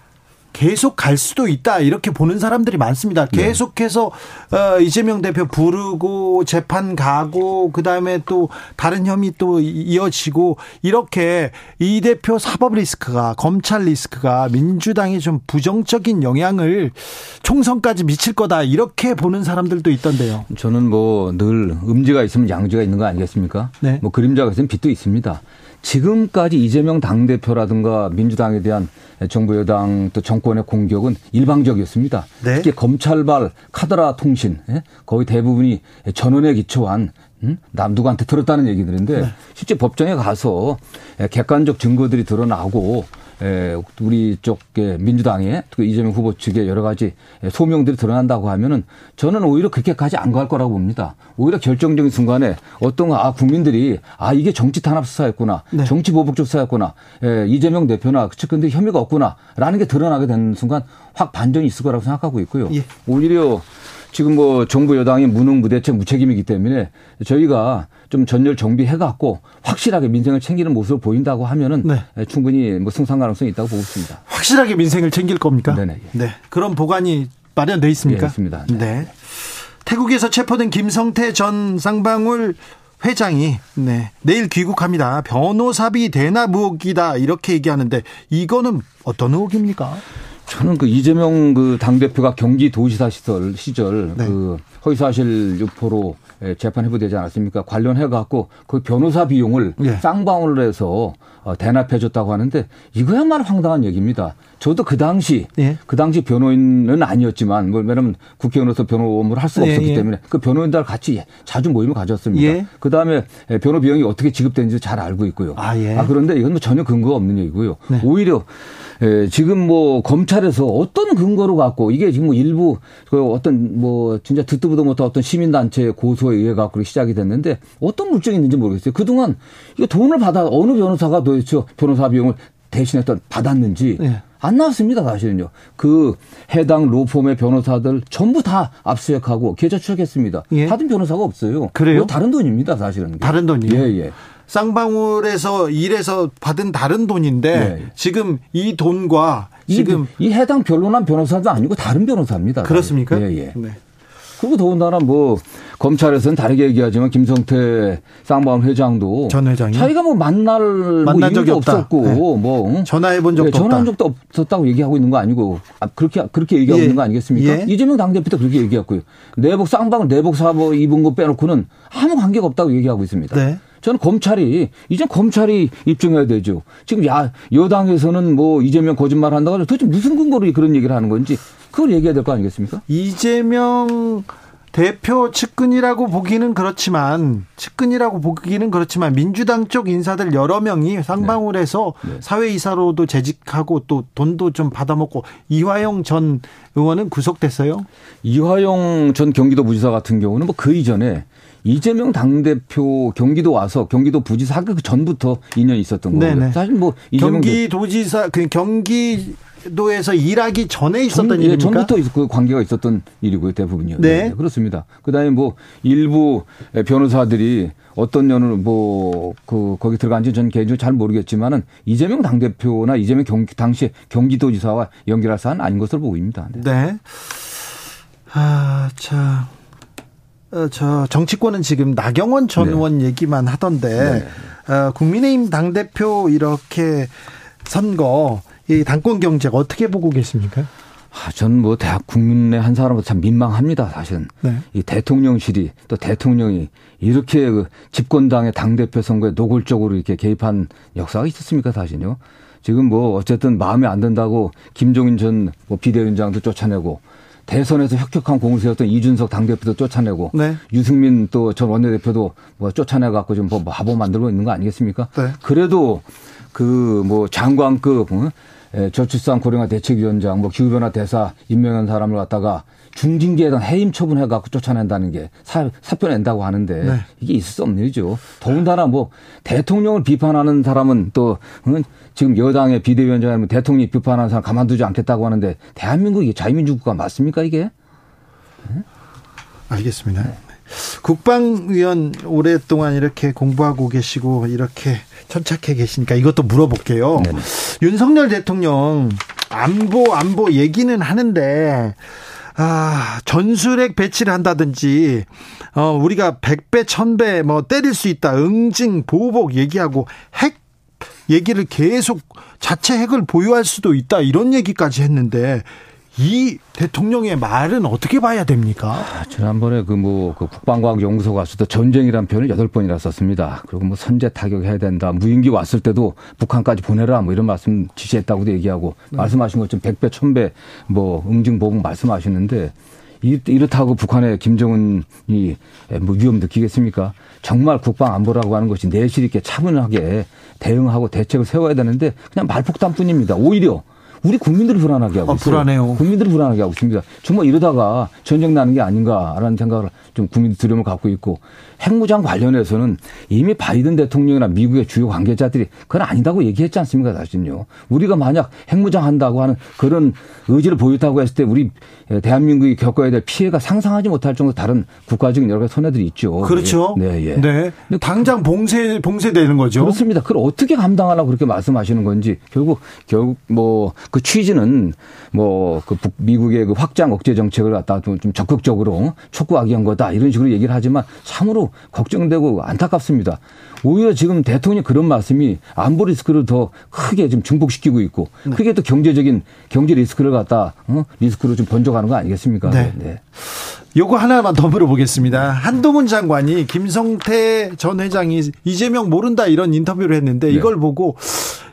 A: 계속 갈 수도 있다 이렇게 보는 사람들이 많습니다. 네. 계속해서 어, 이재명 대표 부르고 재판 가고 그 다음에 또 다른 혐의 또 이어지고 이렇게 이 대표 사법 리스크가 검찰 리스크가 민주당에 좀 부정적인 영향을 총선까지 미칠 거다 이렇게 보는 사람들도 있던데요.
D: 저는 뭐 늘 음지가 있으면 양지가 있는 거 아니겠습니까? 네. 뭐 그림자가 있으면 빛도 있습니다. 지금까지 이재명 당대표라든가 민주당에 대한 정부 여당 또 정권의 공격은 일방적이었습니다. 네? 특히 검찰발 카드라 통신 예? 거의 대부분이 전원에 기초한 음? 남 누구한테 들었다는 얘기들인데 네. 실제 법정에 가서 객관적 증거들이 드러나고 우리 쪽 민주당의 그 이재명 후보 측의 여러 가지 소명들이 드러난다고 하면은 저는 오히려 그렇게까지 안 갈 거라고 봅니다. 오히려 결정적인 순간에 어떤 아 국민들이 아 이게 정치 탄압 수사였구나, 네. 정치 보복적 수사였구나, 이재명 대표나 측근들 혐의가 없구나라는 게 드러나게 되는 순간 확 반전이 있을 거라고 생각하고 있고요. 예. 오히려 지금 뭐 정부 여당이 무능 무대책 무책임이기 때문에 저희가 좀 전열 정비해 갖고 확실하게 민생을 챙기는 모습을 보인다고 하면은 네. 충분히 뭐 승산 가능성이 있다고 보고 있습니다.
A: 확실하게 민생을 챙길 겁니까? 네네. 네. 그런 보관이 마련돼 있습니까?
D: 네, 있습니다. 네. 네.
A: 태국에서 체포된 김성태 전 쌍방울 회장이 네, 내일 귀국합니다. 변호사비 대납 의혹이다 이렇게 얘기하는데 이거는 어떤 의혹입니까?
D: 저는 그 이재명 그 당대표가 경기도지사 시절 시절 네. 그 허위사실 유포로 예, 재판 해부되지 않았습니까? 관련해 갖고 그 변호사 비용을 예. 쌍방울을 해서 어, 대납해 줬다고 하는데 이거야말로 황당한 얘기입니다. 저도 그 당시 예. 그 당시 변호인은 아니었지만 뭐 왜냐면 국회의원으로서 변호 업무를 할 수가 예, 없었기 예. 때문에 그 변호인들 같이 자주 모임을 가졌습니다. 예. 그 다음에 변호 비용이 어떻게 지급되는지 잘 알고 있고요. 아, 아 그런데 이건 뭐 전혀 근거가 없는 얘기고요. 네. 오히려 예, 지금 뭐 검찰에서 어떤 근거로 갖고 이게 지금 뭐 일부 그 어떤 뭐 진짜 듣도 보도 못한 어떤 시민단체 고소에 의해 갖고 시작이 됐는데 어떤 물증이 있는지 모르겠어요. 그동안 이거 돈을 받아 어느 변호사가 도대체 변호사 비용을 대신에 또 받았는지 네. 안 나왔습니다, 사실은요. 그 해당 로펌의 변호사들 전부 다 압수수색하고 계좌 추적했습니다. 예. 받은 변호사가 없어요.
A: 그래요?
D: 다른 돈입니다, 사실은.
A: 다른 돈이요? 예, 예. 쌍방울에서 일해서 받은 다른 돈인데 네. 지금 이 돈과 지금
D: 이, 이 해당 변론한 변호사도 아니고 다른 변호사입니다.
A: 그렇습니까?
D: 예, 예. 네. 그리고 더군다나 뭐 검찰에서는 다르게 얘기하지만 김성태 쌍방울 회장도
A: 전 회장이
D: 자기가 뭐 만날 뭐 만난 뭐 적이 없었고 네. 뭐
A: 전화해 본 적도 네,
D: 전화한 적도 없었다고 얘기하고 있는 거 아니고 아, 그렇게 그렇게 얘기하고 예. 있는 거 아니겠습니까? 예. 이재명 당대표 도 그렇게 얘기했고요. 내복 쌍방울 내복 사보 입은 거 빼놓고는 아무 관계가 없다고 얘기하고 있습니다. 네. 저는 검찰이 이제 검찰이 입증해야 되죠. 지금 야 여당에서는 뭐 이재명 거짓말 한다고 도대체 무슨 근거로 그런 얘기를 하는 건지 그걸 얘기해야 될 거 아니겠습니까?
A: 이재명 대표 측근이라고 보기는 그렇지만 측근이라고 보기는 그렇지만 민주당 쪽 인사들 여러 명이 쌍방울에서 네. 네. 사회이사로도 재직하고 또 돈도 좀 받아먹고 이화영 전 의원은 구속됐어요.
D: 이화영 전 경기도부지사 같은 경우는 뭐 그 이전에 이재명 당대표 경기도 와서 경기도 부지사 그 전부터 인연이 있었던 거예요. 사실 뭐
A: 경기도지사 그 경기 도에서 일하기 전에 있었던 전, 예, 일입니까?
D: 전부터 그 관계가 있었던 일이고요, 대부분요. 네. 네. 그렇습니다. 그다음에 뭐 일부 변호사들이 어떤 년을 뭐그 거기 들어간지 전 개인적으로 잘 모르겠지만은 이재명 당 대표나 이재명 경 당시 경기도지사와 연결할 사안 아닌 것으로 보입니다.
A: 네. 네. 아, 자. 어, 저 정치권은 지금 나경원 전 네. 의원 얘기만 하던데 네. 어, 국민의힘 당 대표 이렇게 선거 이 당권 경제가 어떻게 보고 계십니까?
D: 아, 저는 뭐 대학 국민의 한 사람으로 참 민망합니다, 사실은. 네. 이 대통령실이 또 대통령이 이렇게 그 집권당의 당대표 선거에 노골적으로 이렇게 개입한 역사가 있었습니까, 사실은요. 지금 뭐 어쨌든 마음에 안 든다고 김종인 전 뭐 비대위원장도 쫓아내고 대선에서 혁혁한 공을 세웠던 이준석 당대표도 쫓아내고 네. 유승민 또 전 원내대표도 뭐 쫓아내 갖고 좀뭐 바보 만들고 있는 거 아니겠습니까? 네. 그래도 그 뭐 장관급 어? 예, 저출산 고령화 대책위원장, 뭐 기후변화 대사 임명한 사람을 갖다가 중징계에 대한 해임 처분해갖고 쫓아낸다는 게 사, 사표 낸다고 하는데 네. 이게 있을 수 없는 일이죠. 더군다나 뭐 대통령을 비판하는 사람은 또 응? 지금 여당의 비대위원장이면 대통령이 비판하는 사람 가만두지 않겠다고 하는데 대한민국이 자유민주국가 맞습니까 이게?
A: 네? 알겠습니다. 네. 국방위원 오랫동안 이렇게 공부하고 계시고 이렇게 천착해 계시니까 이것도 물어볼게요. 네네. 윤석열 대통령 안보 안보 얘기는 하는데 아, 전술핵 배치를 한다든지, 어, 우리가 100배, 1000배 뭐 때릴 수 있다. 응징, 보복 얘기하고 핵 얘기를 계속 자체 핵을 보유할 수도 있다. 이런 얘기까지 했는데, 이 대통령의 말은 어떻게 봐야 됩니까?
D: 아, 지난번에 그 뭐 그 국방과학 연구소 갔을 때 전쟁이란 표현을 여덟 번이나 썼습니다. 그리고 뭐 선제 타격해야 된다. 무인기 왔을 때도 북한까지 보내라 뭐 이런 말씀 지시했다고도 얘기하고 네. 말씀하신 것처럼 100배, 1000배 뭐 응징 보복 말씀하시는데 이렇다고 북한의 김정은이 뭐 위험 느끼겠습니까? 정말 국방 안보라고 하는 것이 내실 있게 차분하게 대응하고 대책을 세워야 되는데 그냥 말폭탄뿐입니다. 오히려 우리 국민들을 불안하게 하고 아, 있어요.
A: 불안해요.
D: 국민들을 불안하게 하고 있습니다. 정말 이러다가 전쟁 나는 게 아닌가라는 생각을 좀 국민들 두려움을 갖고 있고 핵무장 관련해서는 이미 바이든 대통령이나 미국의 주요 관계자들이 그건 아니다고 얘기했지 않습니까 사실은요. 우리가 만약 핵무장 한다고 하는 그런 의지를 보였다고 했을 때 우리 대한민국이 겪어야 될 피해가 상상하지 못할 정도 다른 국가적인 여러 가지 손해들이 있죠.
A: 그렇죠. 네, 예. 네. 당장 봉쇄 봉쇄되는 거죠.
D: 그렇습니다. 그걸 어떻게 감당하려고 그렇게 말씀하시는 건지 결국 결국 뭐 그 취지는 뭐 그 미국의 그 확장 억제 정책을 갖다 좀 적극적으로 촉구하기 위한 거다 이런 식으로 얘기를 하지만 참으로 걱정되고 안타깝습니다. 오히려 지금 대통령이 그런 말씀이 안보 리스크를 더 크게 좀 증폭시키고 있고 네. 크게 또 경제적인 경제 리스크를 갖다 어? 리스크로 좀 번져가는 거 아니겠습니까?
A: 네. 네. 요거 하나만 더 물어보겠습니다. 한동훈 장관이 김성태 전 회장이 이재명 모른다 이런 인터뷰를 했는데 네. 이걸 보고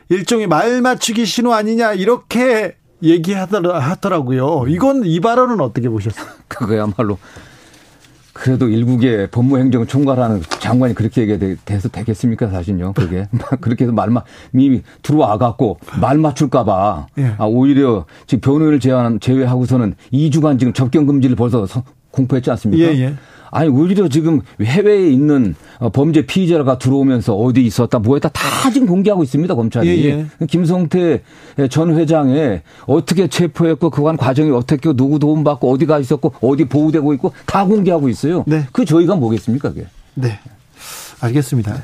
A: 일종의 말 맞추기 신호 아니냐 이렇게 얘기하더라고요. 이건 이 발언은 어떻게 보셨어요?
D: 그거야말로 그래도 일국의 법무행정 총괄하는 장관이 그렇게 얘기해서 되겠습니까 사실요 그게 그렇게 해서 말만 이미 들어와 갖고 말 맞출까봐 예. 아 오히려 지금 변호인을 제외하고서는 2주간 지금 접견 금지를 벌써 공포했지 않습니까?
A: 예, 예.
D: 아니 오히려 지금 해외에 있는 어, 범죄 피의자가 들어오면서 어디 있었다 뭐 했다 다 지금 공개하고 있습니다 검찰이 예, 예. 김성태 전 회장에 어떻게 체포했고 그간 과정이 어떻게 누구 도움 받고 어디가 있었고 어디 보호되고 있고 다 공개하고 있어요. 네. 그 저희가 뭐겠습니까 그게?
A: 네. 알겠습니다.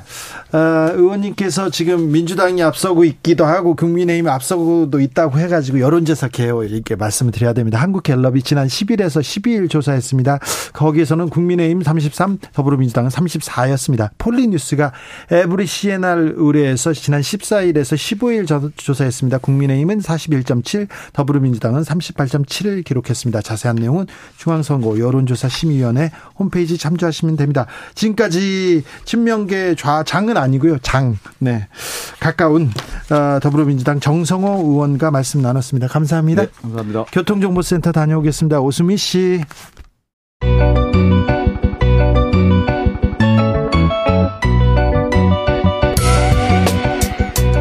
A: 어, 의원님께서 지금 민주당이 앞서고 있기도 하고 국민의힘이 앞서고도 있다고 해가지고 여론조사 개요 이렇게 말씀을 드려야 됩니다. 한국갤럽이 지난 10일에서 12일 조사했습니다. 거기에서는 국민의힘 33, 더불어민주당은 34였습니다. 폴리뉴스가 에브리 CNR 의뢰에서 지난 14일에서 15일 조사했습니다. 국민의힘은 41.7, 더불어민주당은 38.7을 기록했습니다. 자세한 내용은 중앙선거 여론조사 심의위원회 홈페이지 참조하시면 됩니다. 지금까지 친명계 좌장은 아니고요. 장. 네. 가까운 어, 더불어민주당 정성호 의원과 말씀 나눴습니다. 감사합니다.
D: 네, 감사합니다.
A: 교통정보센터 다녀오겠습니다. 오수미 씨.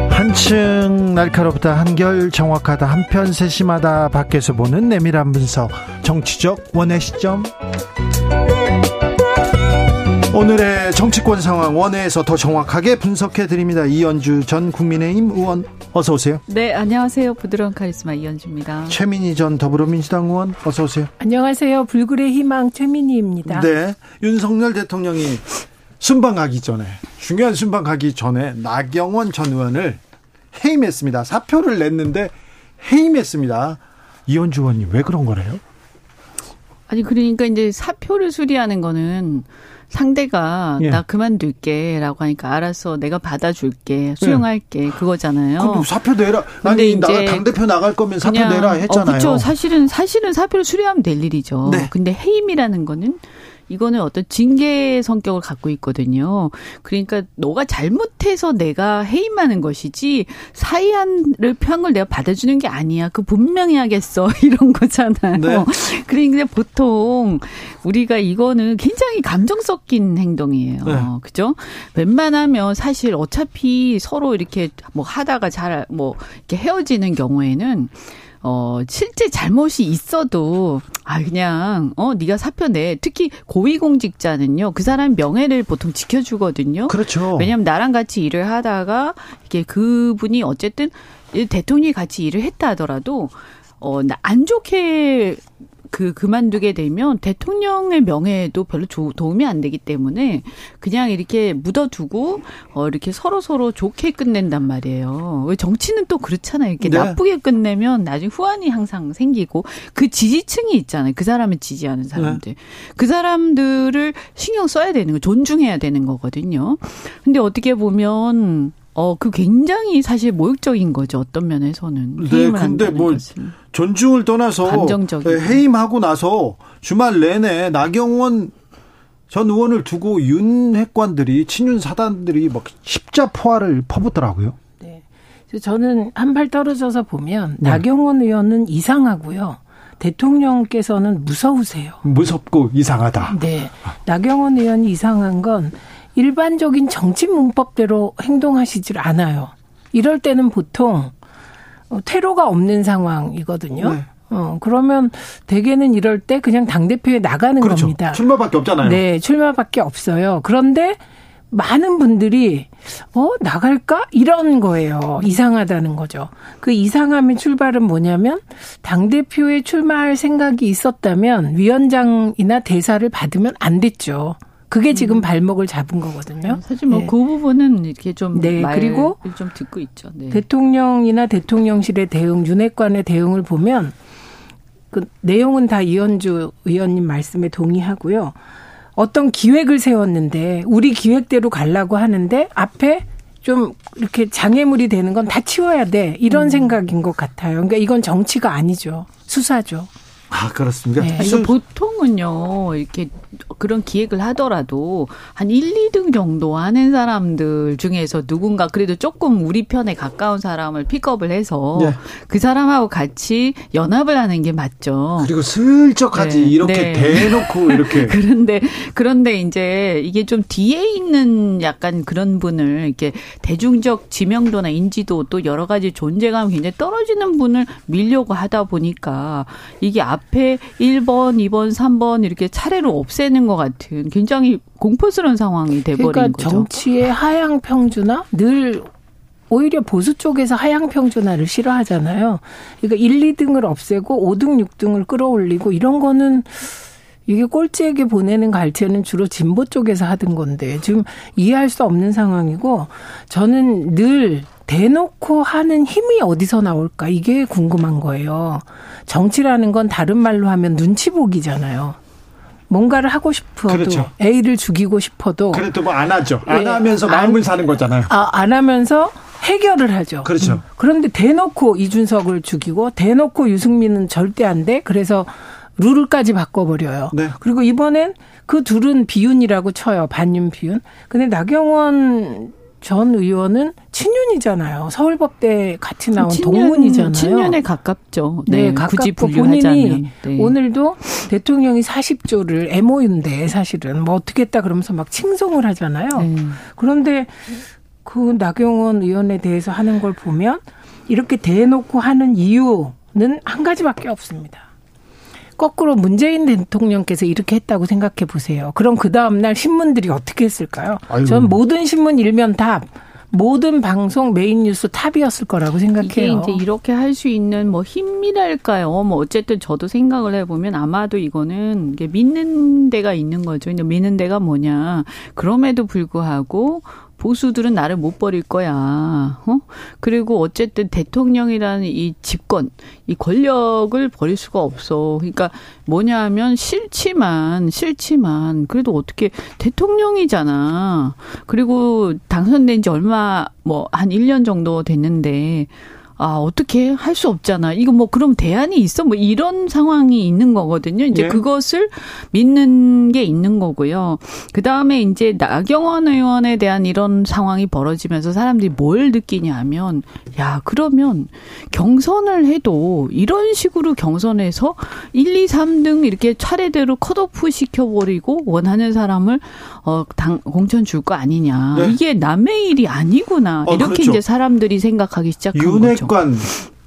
A: 한층 날카롭다 한결 정확하다 한편 세심하다 밖에서 보는 내밀한 분석 정치적 원의 시점 오늘의 정치권 상황 원회에서 더 정확하게 분석해 드립니다. 이연주 전 국민의힘 의원 어서 오세요.
E: 네, 안녕하세요. 부드러운 카리스마 이연주입니다.
A: 최민희 전 더불어민주당 의원 어서 오세요.
F: 안녕하세요. 불굴의 희망 최민희입니다.
A: 네, 윤석열 대통령이 순방 가기 전에 중요한 순방 가기 전에 나경원 전 의원을 해임했습니다. 사표를 냈는데 해임했습니다. 이현주 의원님 왜 그런 거래요?
E: 아니 그러니까 이제 사표를 수리하는 거는 상대가 예. 나 그만둘게라고 하니까 알아서 내가 받아줄게 수용할게 예. 그거잖아요.
A: 그럼 사표 내라. 이제 당 대표 나갈 거면 사표 내라 했잖아요. 어,
E: 그렇죠. 사실은 사실은 사표를 수리하면 될 일이죠. 네. 근데 해임이라는 거는 이거는 어떤 징계 성격을 갖고 있거든요. 그러니까 너가 잘못해서 내가 해임하는 것이지 사의안을 표한 걸 내가 받아주는 게 아니야. 그 분명히 하겠어 이런 거잖아요. 네. 그러니까 보통 우리가 이거는 굉장히 감정 섞인 행동이에요. 네. 그죠? 웬만하면 사실 어차피 서로 이렇게 뭐 하다가 잘 뭐 이렇게 헤어지는 경우에는 어, 실제 잘못이 있어도, 아, 그냥, 어, 네가 사표 내. 특히 고위공직자는요, 그 사람 명예를 보통 지켜주거든요.
A: 그렇죠.
E: 왜냐면 나랑 같이 일을 하다가, 이게 그분이 어쨌든 대통령이 같이 일을 했다 하더라도, 어, 안 좋게 그 그만두게 되면 대통령의 명예에도 별로 조, 도움이 안 되기 때문에 그냥 이렇게 묻어두고 어 이렇게 서로 서로 좋게 끝낸단 말이에요. 왜 정치는 또 그렇잖아요. 이렇게 네. 나쁘게 끝내면 나중에 후환이 항상 생기고 그 지지층이 있잖아요. 그 사람을 지지하는 사람들. 네. 그 사람들을 신경 써야 되는 거, 존중해야 되는 거거든요. 근데 어떻게 보면 어, 그 굉장히 사실 모욕적인 거죠. 어떤 면에서는.
A: 네, 근데 뭐 것은. 존중을 떠나서 감정적인 해임하고 나서 주말 내내 나경원 전 의원을 두고 윤핵관들이 친윤 사단들이 막 십자포화를 퍼붓더라고요. 네.
F: 저는 한 발 떨어져서 보면 네. 나경원 의원은 이상하고요. 대통령께서는 무서우세요.
A: 무섭고 이상하다.
F: 네. 나경원 의원이 이상한 건 일반적인 정치 문법대로 행동하시질 않아요. 이럴 때는 보통 어, 퇴로가 없는 상황이거든요. 네. 어, 그러면 대개는 이럴 때 그냥 당대표에 나가는 그렇죠. 겁니다.
A: 출마밖에 없잖아요.
F: 네, 출마밖에 없어요. 그런데 많은 분들이 어 나갈까 이런 거예요. 이상하다는 거죠. 그 이상함의 출발은 뭐냐면 당 대표에 출마할 생각이 있었다면 위원장이나 대사를 받으면 안 됐죠. 그게 지금 음. 발목을 잡은 거거든요.
E: 사실 뭐그 네. 그 부분은 이렇게 좀 네. 그리고 좀 듣고 있죠.
F: 네. 대통령이나 대통령실의 대응, 윤핵관의 대응을 보면 그 내용은 다 이현주 의원님 말씀에 동의하고요. 어떤 기획을 세웠는데 우리 기획대로 가려고 하는데 앞에 좀 이렇게 장애물이 되는 건 다 치워야 돼 이런 음. 생각인 것 같아요. 그러니까 이건 정치가 아니죠. 수사죠.
A: 아, 그렇습니까? 네.
E: 이거 보통 은요, 이렇게 그런 기획을 하더라도 한 1, 2등 정도 하는 사람들 중에서 누군가 그래도 조금 우리 편에 가까운 사람을 픽업을 해서 네. 그 사람하고 같이 연합을 하는 게 맞죠.
A: 그리고 슬쩍하지 네. 이렇게 네. 대놓고 이렇게.
E: 그런데, 그런데 이제 이게 좀 뒤에 있는 약간 그런 분을 이렇게 대중적 지명도나 인지도 또 여러 가지 존재감 이 굉장히 떨어지는 분을 밀려고 하다 보니까 이게 앞 앞에 1번, 2번, 한번 이렇게 차례로 없애는 것 같은 굉장히 공포스러운 상황이 돼버린
F: 그러니까
E: 거죠.
F: 정치의 하향 평준화 늘 오히려 보수 쪽에서 하향 평준화를 싫어하잖아요. 그러니까 1, 2등을 없애고 5등, 6등을 끌어올리고 이런 거는 이게 꼴찌에게 보내는 갈채는 주로 진보 쪽에서 하던 건데 지금 이해할 수 없는 상황이고 저는 늘 대놓고 하는 힘이 어디서 나올까 이게 궁금한 거예요. 정치라는 건 다른 말로 하면 눈치 보기잖아요. 뭔가를 하고 싶어도 그렇죠. A를 죽이고 싶어도
A: 그래도 뭐 안 하죠. 안 네. 하면서 마음을 안, 사는 거잖아요.
F: 아, 안 하면서 해결을 하죠.
A: 그렇죠. 음.
F: 그런데 대놓고 이준석을 죽이고 대놓고 유승민은 절대 안 돼. 그래서 룰을까지 바꿔버려요. 네. 그리고 이번엔 그 둘은 비윤이라고 쳐요. 반윤 비윤. 근데 나경원 전 의원은 친윤이잖아요. 서울법대 같이 나온 친윤, 동문이잖아요.
E: 친윤에 가깝죠.
F: 네, 네 가깝고 본인이 네. 오늘도 대통령이 40조를 MOU인데 사실은 뭐 어떻게 했다 그러면서 막 칭송을 하잖아요. 네. 그런데 그 나경원 의원에 대해서 하는 걸 보면 이렇게 대놓고 하는 이유는 한 가지밖에 없습니다. 거꾸로 문재인 대통령께서 이렇게 했다고 생각해 보세요. 그럼 그 다음날 신문들이 어떻게 했을까요? 아이고. 전 모든 신문 일면 답. 모든 방송 메인 뉴스 탑이었을 거라고 생각해요. 이게
E: 이제 이렇게 할 수 있는 뭐 힘이랄까요. 뭐 어쨌든 저도 생각을 해보면 아마도 이거는 믿는 데가 있는 거죠. 믿는 데가 뭐냐. 그럼에도 불구하고 보수들은 나를 못 버릴 거야. 어? 그리고 어쨌든 대통령이라는 이 집권, 이 권력을 버릴 수가 없어. 그러니까 뭐냐 하면 싫지만, 싫지만, 그래도 어떻게 대통령이잖아. 그리고 당선된 지 얼마, 뭐, 한 1년 정도 됐는데, 아, 어떻게 할 수 없잖아. 이거 뭐 그럼 대안이 있어? 뭐 이런 상황이 있는 거거든요. 이제 네. 그것을 믿는 게 있는 거고요. 그 다음에 이제 나경원 의원에 대한 이런 상황이 벌어지면서 사람들이 뭘 느끼냐면, 야, 그러면 경선을 해도 이런 식으로 경선에서 1, 2, 3등 이렇게 차례대로 컷오프 시켜버리고 원하는 사람을 어, 당, 공천 줄 거 아니냐. 네. 이게 남의 일이 아니구나. 어, 이렇게 그렇죠. 이제 사람들이 생각하기 시작한 거죠.
A: 윤핵관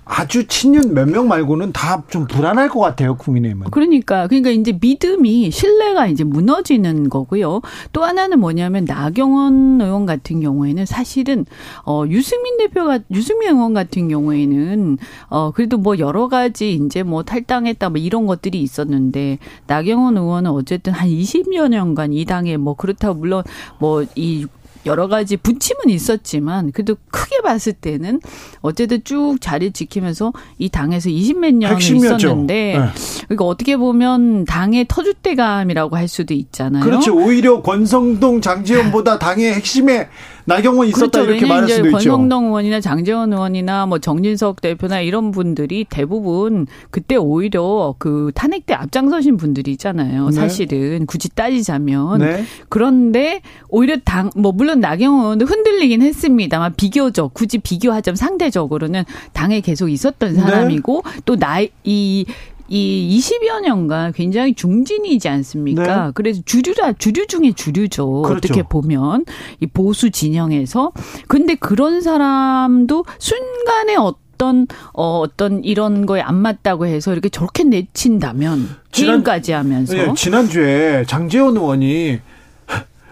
A: 아주 친윤 몇 명 말고는 다 좀 불안할 것 같아요, 국민의힘은.
E: 그러니까, 그러니까 이제 믿음이, 신뢰가 이제 무너지는 거고요. 또 하나는 뭐냐면, 나경원 의원 같은 경우에는 사실은, 어, 유승민 대표가, 유승민 의원 같은 경우에는, 어, 그래도 뭐 여러 가지 이제 뭐 탈당했다 뭐 이런 것들이 있었는데, 나경원 의원은 어쨌든 한 20여 년간 이 당에 뭐 그렇다고 물론 뭐 이 여러 가지 부침은 있었지만 그래도 크게 봤을 때는 어쨌든 쭉 자리 지키면서 이 당에서 20몇 년을 있었는데 네. 그러니까 어떻게 보면 당의 터줏대감이라고 할 수도 있잖아요.
A: 그렇죠. 오히려 권성동 장지원보다 당의 핵심에 나경원 있었다 그렇죠. 이렇게 말할 수도
E: 있죠. 권성동 의원이나 장재원 의원이나 뭐 정진석 대표나 이런 분들이 대부분 그때 오히려 그 탄핵 때 앞장서신 분들이 있잖아요. 네. 사실은 굳이 따지자면 네. 그런데 오히려 당 뭐 물론 나경원 의원도 흔들리긴 했습니다만 비교적 굳이 비교하자면 상대적으로는 당에 계속 있었던 네. 사람이고 네. 또 나이 이이 20여 년간 굉장히 중진이지 않습니까? 네. 그래서 주류라 주류 중에 주류죠. 그렇죠. 어떻게 보면 이 보수 진영에서 근데 그런 사람도 순간에 어떤 어 어떤 이런 거에 안 맞다고 해서 이렇게 저렇게 내친다면 지금까지 하면서
A: 네, 지난주에 장재원 의원이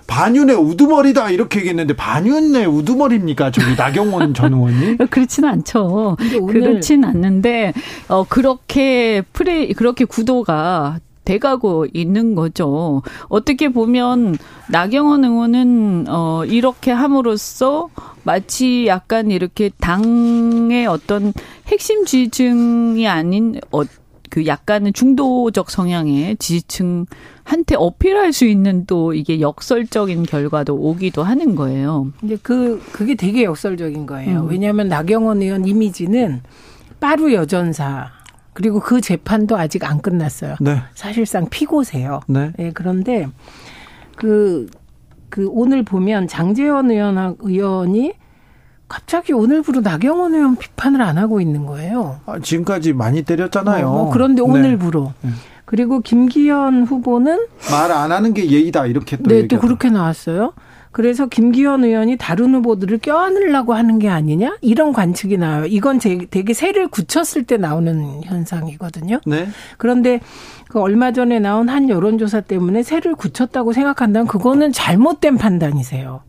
A: 반윤의 우두머리다 이렇게 얘기했는데 반윤의 우두머리입니까? 저기 나경원 전 의원이?
E: 그렇지는 않죠. 그렇지는 않는데 어 그렇게 프레 그렇게 구도가 돼가고 있는 거죠. 어떻게 보면 나경원 의원은 어 이렇게 함으로써 마치 약간 이렇게 당의 어떤 핵심 지지층이 아닌 어, 그 약간은 중도적 성향의 지지층 한테 어필할 수 있는 또 이게 역설적인 결과도 오기도 하는 거예요.
F: 근데 그 그게 되게 역설적인 거예요. 음. 왜냐하면 나경원 의원 이미지는 빠루 여전사 그리고 그 재판도 아직 안 끝났어요. 네. 사실상 피고세요. 네. 네. 그런데 그, 그 오늘 보면 장재원 의원, 의원이 갑자기 오늘부로 나경원 의원 비판을 안 하고 있는 거예요.
A: 아, 지금까지 많이 때렸잖아요.
F: 어, 그런데 네. 오늘부로. 네. 그리고 김기현 후보는
A: 말 안 하는 게 예의다 이렇게 또
F: 네, 또 그렇게 나왔어요. 그래서 김기현 의원이 다른 후보들을 껴안으려고 하는 게 아니냐 이런 관측이 나와요. 이건 되게 새를 굳혔을 때 나오는 현상이거든요. 네. 그런데 그 얼마 전에 나온 한 여론조사 때문에 새를 굳혔다고 생각한다면 그거는 잘못된 판단이세요.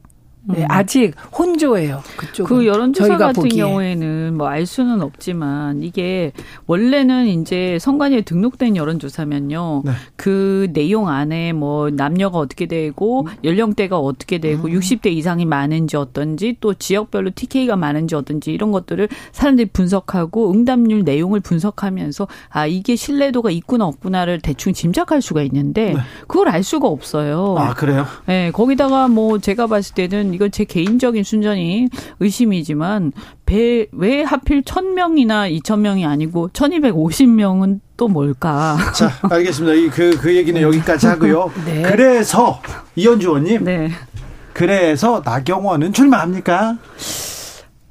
F: 네, 음. 아직 혼조예요. 그쪽.
E: 그 여론조사 같은 보기에. 경우에는 뭐 알 수는 없지만 이게 원래는 이제 선관위에 등록된 여론조사면요. 네. 그 내용 안에 뭐 남녀가 어떻게 되고 연령대가 어떻게 되고 음. 60대 이상이 많은지 어떤지 또 지역별로 TK가 많은지 어떤지 이런 것들을 사람들이 분석하고 응답률 내용을 분석하면서 아 이게 신뢰도가 있구나 없구나를 대충 짐작할 수가 있는데 네. 그걸 알 수가 없어요.
A: 아 그래요?
E: 네, 거기다가 뭐 제가 봤을 때는 이건 제 개인적인 순전히 의심이지만 배, 왜 하필 1000명이나 2000명이 아니고 1250명은 또 뭘까?
A: 자, 알겠습니다. 그, 그 얘기는 여기까지 하고요. 네. 그래서, 이현주 의원님. 네. 그래서 나경원은 출마합니까?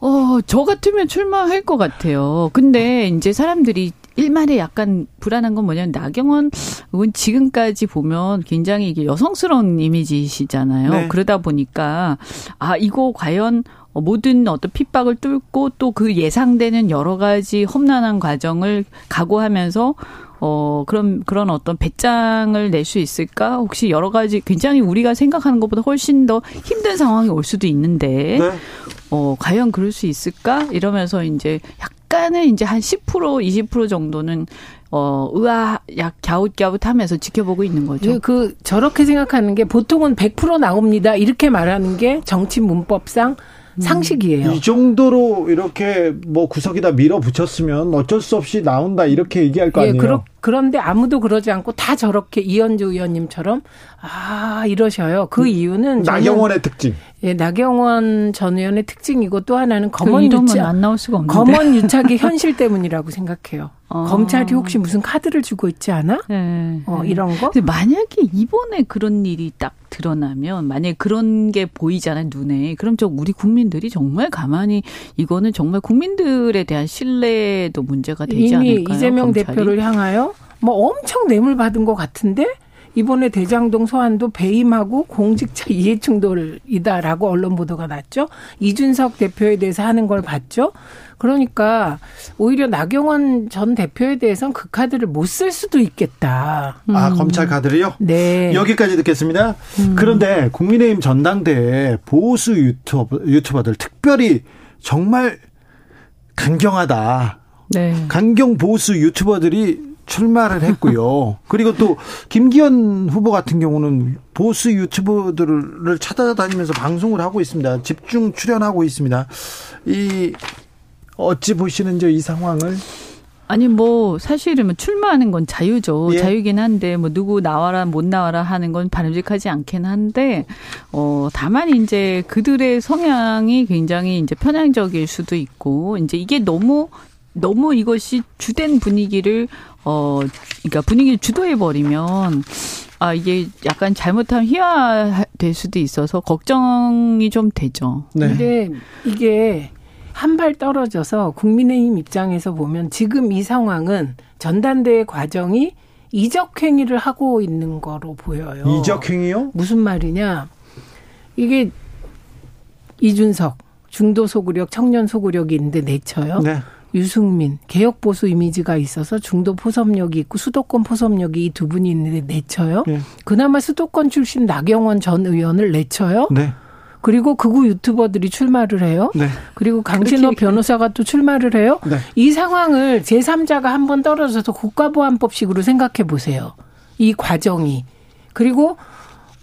E: 어, 저 같으면 출마할 것 같아요. 근데 이제 사람들이 일말에 약간 불안한 건 뭐냐면 나경원 의원 지금까지 보면 굉장히 이게 여성스러운 이미지시잖아요. 네. 그러다 보니까 아 이거 과연 모든 어떤 핍박을 뚫고 또 그 예상되는 여러 가지 험난한 과정을 각오하면서 어, 그런, 그런 어떤 배짱을 낼 수 있을까? 혹시 여러 가지 굉장히 우리가 생각하는 것보다 훨씬 더 힘든 상황이 올 수도 있는데, 네. 어, 과연 그럴 수 있을까? 이러면서 이제 약간 은 이제 한 10% 20% 정도는 어, 의아, 약, 갸웃갸웃 하면서 지켜보고 있는 거죠.
F: 그, 그, 저렇게 생각하는 게 보통은 100% 나옵니다. 이렇게 말하는 게 정치 문법상 음. 상식이에요.
A: 이 정도로 이렇게 뭐 구석에다 밀어붙였으면 어쩔 수 없이 나온다 이렇게 얘기할 거 예, 아니에요. 그러,
F: 그런데 아무도 그러지 않고 다 저렇게 이현주 의원님처럼 아 이러셔요. 그 음, 이유는
A: 나경원의 특징.
F: 예, 나경원 전 의원의 특징이고 또 하나는 그 검언 그 유착
E: 안 나올 수가 없는데.
F: 검언 유착의 현실 때문이라고 생각해요. 어. 검찰이 혹시 무슨 카드를 주고 있지 않아? 네. 어, 이런 거?
E: 근데 만약에 이번에 그런 일이 딱 드러나면 만약에 그런 게 보이잖아요 눈에 그럼 저 우리 국민들이 정말 가만히 이거는 정말 국민들에 대한 신뢰도 문제가 되지
F: 이미
E: 않을까요?
F: 이재명 검찰이? 대표를 향하여 뭐 엄청 뇌물 받은 것 같은데 이번에 대장동 소환도 배임하고 공직자 이해충돌이다라고 언론 보도가 났죠. 이준석 대표에 대해서 하는 걸 봤죠. 그러니까 오히려 나경원 전 대표에 대해서는 그 카드를 못 쓸 수도 있겠다.
A: 아 음. 검찰 카드를요?
F: 네.
A: 여기까지 듣겠습니다. 음. 그런데 국민의힘 전당대회 보수 유튜버, 유튜버들 특별히 정말 강경하다. 네. 강경 보수 유튜버들이 출마를 했고요. 그리고 또 김기현 후보 같은 경우는 보수 유튜버들을 찾아다니면서 방송을 하고 있습니다. 집중 출연하고 있습니다. 이 어찌 보시는지 이 상황을?
E: 아니 뭐 사실은 뭐 출마하는 건 자유죠. 예. 자유긴 한데 뭐 누구 나와라 못 나와라 하는 건 바람직하지 않긴 한데 어 다만 이제 그들의 성향이 굉장히 이제 편향적일 수도 있고 이제 이게 너무 너무 이것이 주된 분위기를 어, 그러니까 분위기를 주도해 버리면 아 이게 약간 잘못하면 희화될 수도 있어서 걱정이 좀 되죠.
F: 네. 근데 이게 한 발 떨어져서 국민의힘 입장에서 보면 지금 이 상황은 전단대회 과정이 이적 행위를 하고 있는 거로 보여요.
A: 이적 행위요?
F: 무슨 말이냐? 이게 이준석 중도 소구력, 청년 소구력이 있는데 내쳐요. 네. 유승민 개혁 보수 이미지가 있어서 중도 포섭력이 있고 수도권 포섭력이 이 두 분이 있는데 내쳐요. 네. 그나마 수도권 출신 나경원 전 의원을 내쳐요. 네. 그리고 극우 유튜버들이 출마를 해요. 네. 그리고 강신호 변호사가 또 출마를 해요. 네. 이 상황을 제3자가 한번 떨어져서 국가보안법식으로 생각해 보세요. 이 과정이. 그리고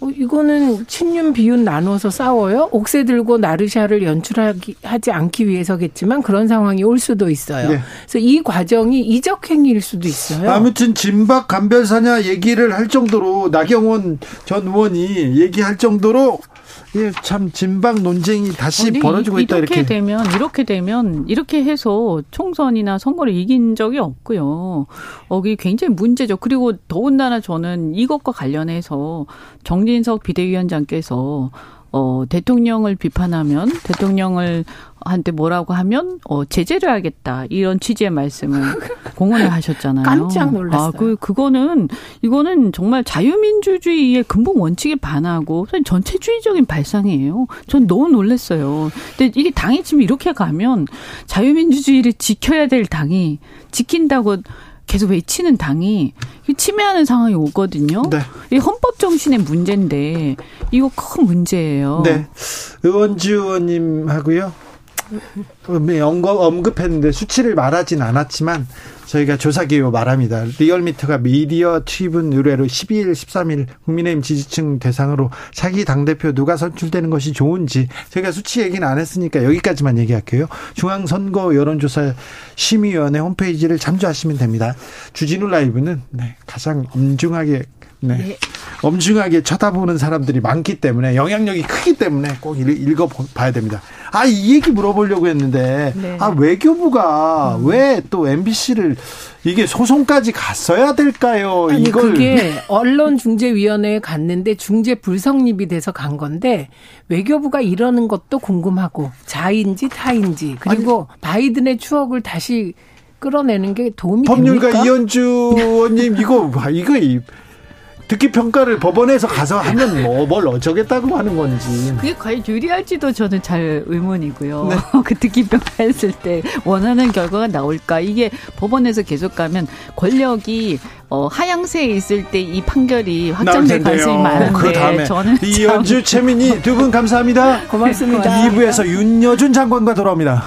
F: 어, 이거는 친윤 비윤 나눠서 싸워요. 옥새 들고 나르샤를 연출하지 않기 위해서겠지만 그런 상황이 올 수도 있어요. 네. 그래서 이 과정이 이적 행위일 수도 있어요.
A: 아무튼 진박 간별사냐 얘기를 할 정도로 나경원 전 의원이 얘기할 정도로 예, 참 진박 논쟁이 다시 아니, 벌어지고 있다
E: 이렇게. 이렇게 되면 이렇게 되면 이렇게 해서 총선이나 선거를 이긴 적이 없고요. 어, 이 굉장히 문제죠. 그리고 더군다나 저는 이것과 관련해서 정진석 비대위원장께서 어 대통령을 비판하면 대통령을 한테 뭐라고 하면 어 제재를 하겠다 이런 취지의 말씀을 공언을 하셨잖아요.
F: 깜짝 놀랐어요.
E: 아, 그 그거는 이거는 정말 자유민주주의의 근본 원칙에 반하고 전체주의적인 발상이에요. 전 너무 놀랐어요. 근데 이게 당이 지금 이렇게 가면 자유민주주의를 지켜야 될 당이 지킨다고 계속 외치는 당이 침해하는 상황이 오거든요. 네. 이 헌법 정신의 문제인데 이거 큰 문제예요.
A: 네. 의원주 의원님 하고요. 네, 언급했는데 수치를 말하진 않았지만 저희가 조사기로 말합니다. 리얼미터가 미디어 취분 의뢰로 12일, 13일 국민의힘 지지층 대상으로 차기 당대표 누가 선출되는 것이 좋은지 저희가 수치 얘기는 안 했으니까 여기까지만 얘기할게요. 중앙선거 여론조사 심의위원회 홈페이지를 참조하시면 됩니다. 주진우 라이브는 네, 가장 엄중하게 네. 네. 엄중하게 쳐다보는 사람들이 많기 때문에 영향력이 크기 때문에 꼭 읽어 봐야 됩니다. 아, 이 얘기 물어보려고 했는데 네. 아, 외교부가 음. 왜또 MBC를 이게 소송까지 갔어야 될까요?
F: 아니, 이걸 그게 언론중재위원회에 갔는데 중재 불성립이 돼서 간 건데 외교부가 이러는 것도 궁금하고 자인지 타인지 그리고 아니, 바이든의 추억을 다시 끌어내는 게 도움이
A: 법률가
F: 됩니까?
A: 이현주 의원님 이거 이거 듣기 평가를 법원에서 가서 하면 뭐 뭘 어쩌겠다고 하는 건지.
E: 그게 과연 유리할지도 저는 잘 의문이고요. 네. 그 듣기 평가했을 때 원하는 결과가 나올까? 이게 법원에서 계속 가면 권력이 어, 하향세에 있을 때 이 판결이 확정될 가능성이 많은데 그 다음에 저는
A: 이현주 최민희 두 분 감사합니다.
F: 고맙습니다.
A: 2부에서 윤여준 장관과 돌아옵니다.